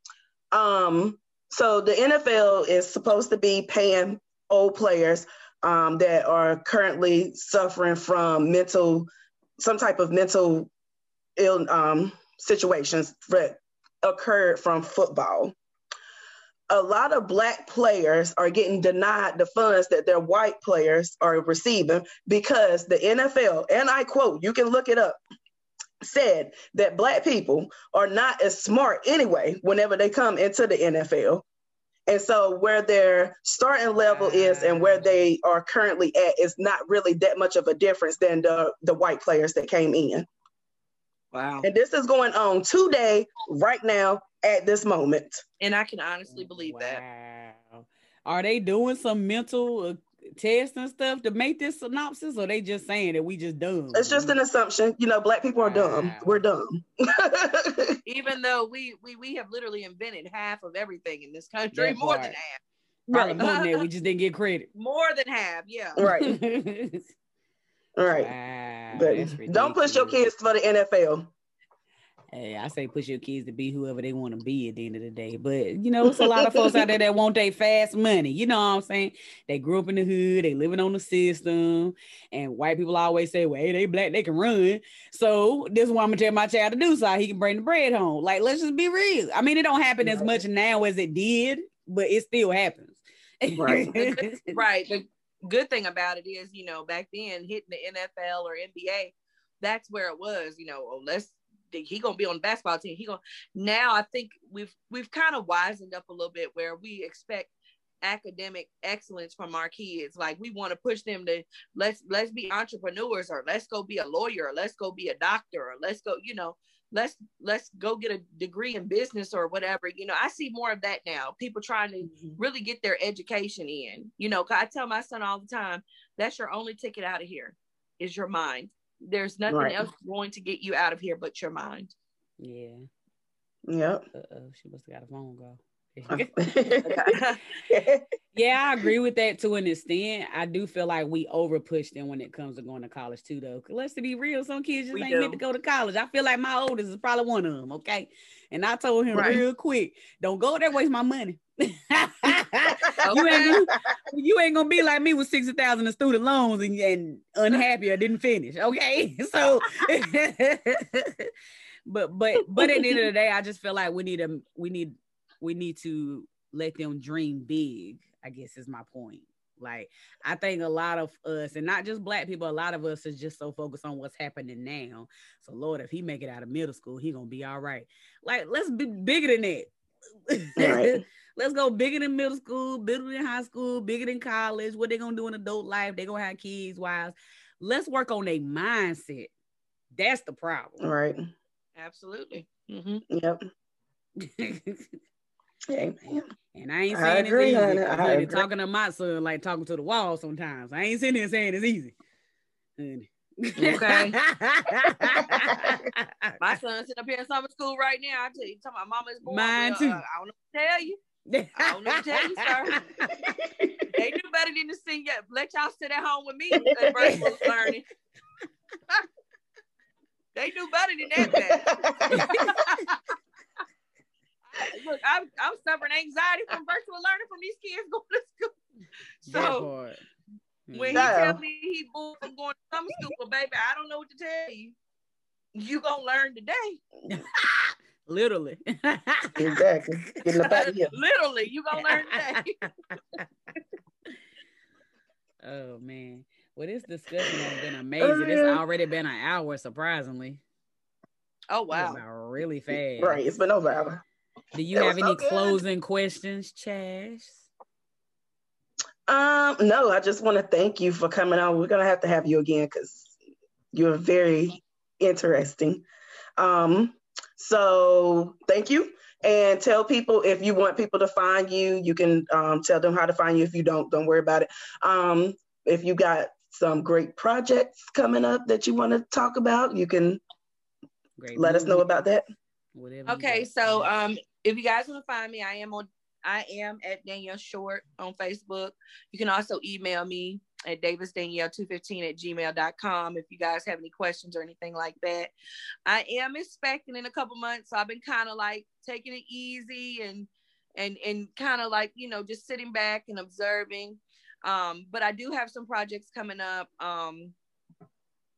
um, so the NFL is supposed to be paying old players um, that are currently suffering from mental some type of mental ill um situations that occurred from football. A lot of black players are getting denied the funds that their white players are receiving because the NFL, and I quote, you can look it up, said that black people are not as smart anyway whenever they come into the NFL. And so where their starting level is and where they are currently at is not really that much of a difference than the, the white players that came in. Wow. And this is going on today, right now, at this moment. And I can honestly believe wow. that. Are they doing some mental uh, tests and stuff to make this synopsis, or they just saying that we just dumb? It's just an assumption. You know, black people are wow. dumb. We're dumb. Even though we, we we have literally invented half of everything in this country, that more part. than half. Right. More than that, we just didn't get credit. More than half, yeah. Right. Right. Wow, but don't push your kids for the NFL. Hey, I say push your kids to be whoever they want to be at the end of the day. But you know, it's a lot of folks out there that want their fast money. You know what I'm saying? They grew up in the hood, they living on the system, and white people always say, Well, hey, they black, they can run. So this is what I'm gonna tell my child to do so he can bring the bread home. Like, let's just be real. I mean, it don't happen as much now as it did, but it still happens. Right. right. The good thing about it is, you know, back then hitting the NFL or NBA, that's where it was, you know, oh, let's he gonna be on the basketball team. He gonna now I think we've we've kind of wisened up a little bit where we expect academic excellence from our kids. Like we want to push them to let's let's be entrepreneurs or let's go be a lawyer or let's go be a doctor or let's go, you know, let's let's go get a degree in business or whatever. You know, I see more of that now. People trying to mm-hmm. really get their education in. You know, I tell my son all the time, that's your only ticket out of here is your mind. There's nothing right. else going to get you out of here but your mind. Yeah. Yep. Uh-oh, she must have got a phone call. yeah, I agree with that to an extent. I do feel like we over push them when it comes to going to college too, though. Let's to be real, some kids just we ain't do. meant to go to college. I feel like my oldest is probably one of them. Okay, and I told him right. real quick, don't go there, waste my money. you, ain't gonna, you ain't gonna be like me with sixty thousand in student loans and, and unhappy or didn't finish. Okay, so. but but but at the end of the day, I just feel like we need a we need we need to let them dream big, I guess is my point. Like I think a lot of us, and not just black people, a lot of us is just so focused on what's happening now. So Lord, if he make it out of middle school, he gonna be all right. Like let's be bigger than that. Right. let's go bigger than middle school, bigger than high school, bigger than college. What they gonna do in adult life? They gonna have kids, wives. Let's work on their mindset. That's the problem. Right. Absolutely. Mm-hmm. Yep. Amen. And I ain't saying I agree, it's easy. I agree. talking to my son like talking to the wall sometimes. I ain't sitting here saying it's easy. Okay. my son's sitting up here in summer school right now. I tell you, talking my mama's born. Mine uh, too. Uh, I don't know what to tell you. I don't know what to tell you, sir. they do better than to sing. Let y'all sit at home with me and virtual learning. they do better than that. Look, I'm, I'm suffering anxiety from virtual learning from these kids going to school. So hmm. when he tell me he moved from going to summer school, well, baby, I don't know what to tell you. You gonna learn today. Literally. exactly. Literally, you gonna learn today. oh man. Well, this discussion has been amazing. It's oh, already been an hour, surprisingly. Oh wow. Really fast. Right. It's been over an hour. Do you have any so closing questions, Chaz? Um, no, I just want to thank you for coming on. We're gonna have to have you again because you're very interesting. Um, so thank you. And tell people if you want people to find you, you can um, tell them how to find you. If you don't, don't worry about it. Um, if you got some great projects coming up that you want to talk about, you can great let movie. us know about that. Whatever okay, so um, if you guys want to find me, I am on I am at Danielle Short on Facebook. You can also email me at davisdanielle215 at gmail.com if you guys have any questions or anything like that. I am expecting in a couple months. So I've been kind of like taking it easy and and and kind of like, you know, just sitting back and observing. Um, but I do have some projects coming up. Um,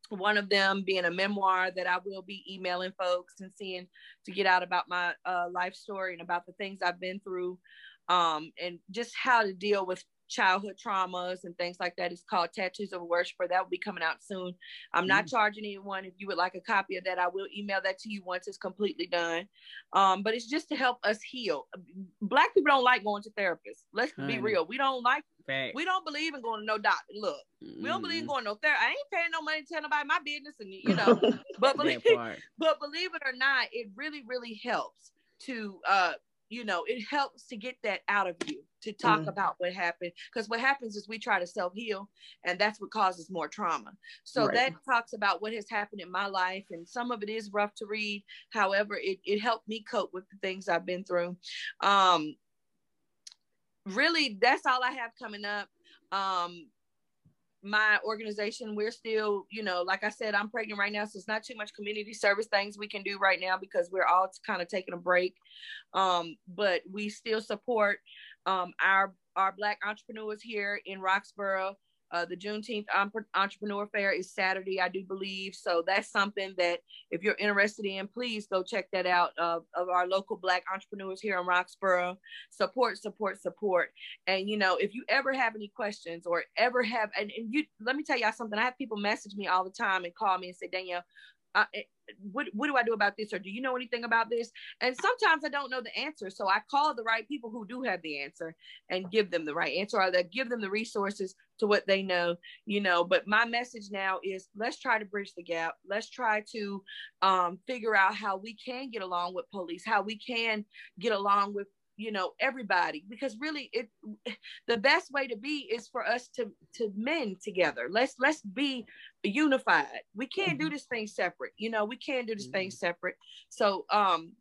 one of them being a memoir that I will be emailing folks and seeing to get out about my uh, life story and about the things I've been through um, and just how to deal with childhood traumas and things like that. It's called Tattoos of a Worshiper. That will be coming out soon. I'm not mm. charging anyone. If you would like a copy of that, I will email that to you once it's completely done. Um, but it's just to help us heal. Black people don't like going to therapists. Let's be real. We don't like Fact. We don't believe in going to no doctor. Look, mm-hmm. we don't believe in mm-hmm. going to no therapy. I ain't paying no money to tell nobody my business, and you know, but believe, but believe it or not, it really, really helps to uh you know, it helps to get that out of you to talk mm. about what happened. Because what happens is we try to self heal, and that's what causes more trauma. So right. that talks about what has happened in my life, and some of it is rough to read. However, it, it helped me cope with the things I've been through. Um, really, that's all I have coming up. Um, my organization we're still you know like i said i'm pregnant right now so it's not too much community service things we can do right now because we're all kind of taking a break um, but we still support um, our our black entrepreneurs here in roxboro uh, the Juneteenth Entrepreneur Fair is Saturday, I do believe. So that's something that if you're interested in, please go check that out uh, of our local Black entrepreneurs here in Roxboro. Support, support, support. And, you know, if you ever have any questions or ever have, and, and you, let me tell y'all something. I have people message me all the time and call me and say, Danielle, uh, what, what do I do about this? Or do you know anything about this? And sometimes I don't know the answer. So I call the right people who do have the answer and give them the right answer or that give them the resources to what they know, you know. But my message now is let's try to bridge the gap. Let's try to um, figure out how we can get along with police, how we can get along with you know everybody because really it the best way to be is for us to to mend together let's let's be unified we can't do mm-hmm. this thing separate you know we can't do this thing mm-hmm. separate so um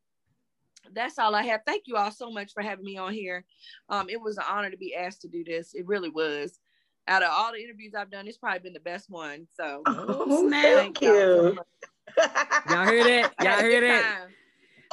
that's all I have. Thank you all so much for having me on here. Um, it was an honor to be asked to do this. It really was. Out of all the interviews I've done, it's probably been the best one. So, oh, thank, you. Y'all hear that? Y'all hear that?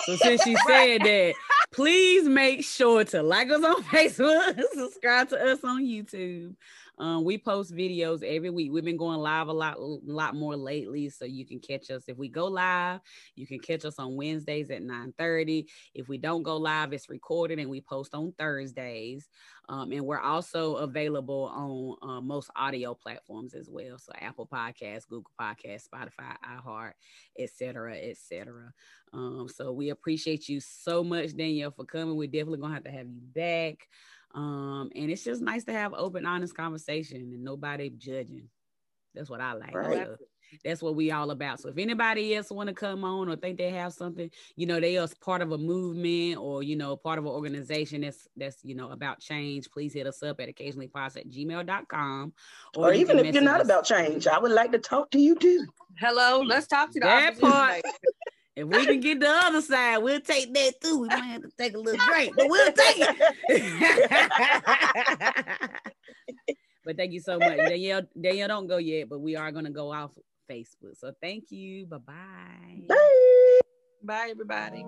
So since she said that, please make sure to like us on Facebook, subscribe to us on YouTube. Um, we post videos every week. We've been going live a lot, lot more lately, so you can catch us. If we go live, you can catch us on Wednesdays at 9 30. If we don't go live, it's recorded and we post on Thursdays. Um, and we're also available on uh, most audio platforms as well. So Apple Podcasts, Google Podcasts, Spotify, iHeart, etc., etc. Um, so we appreciate you so much, Danielle, for coming. We're definitely gonna have to have you back. Um, and it's just nice to have open, honest conversation and nobody judging. That's what I like. Right. So that's what we all about. So if anybody else want to come on or think they have something, you know, they are part of a movement or you know, part of an organization that's that's you know about change, please hit us up at occasionallyposh at gmail.com. Or, or even if you're not us. about change, I would like to talk to you too. Hello, let's talk to that part. If we can get the other side, we'll take that too. We might have to take a little drink, but we'll take it. but thank you so much. Danielle, Danielle, don't go yet, but we are gonna go off Facebook. So thank you. Bye-bye. Bye. Bye, everybody.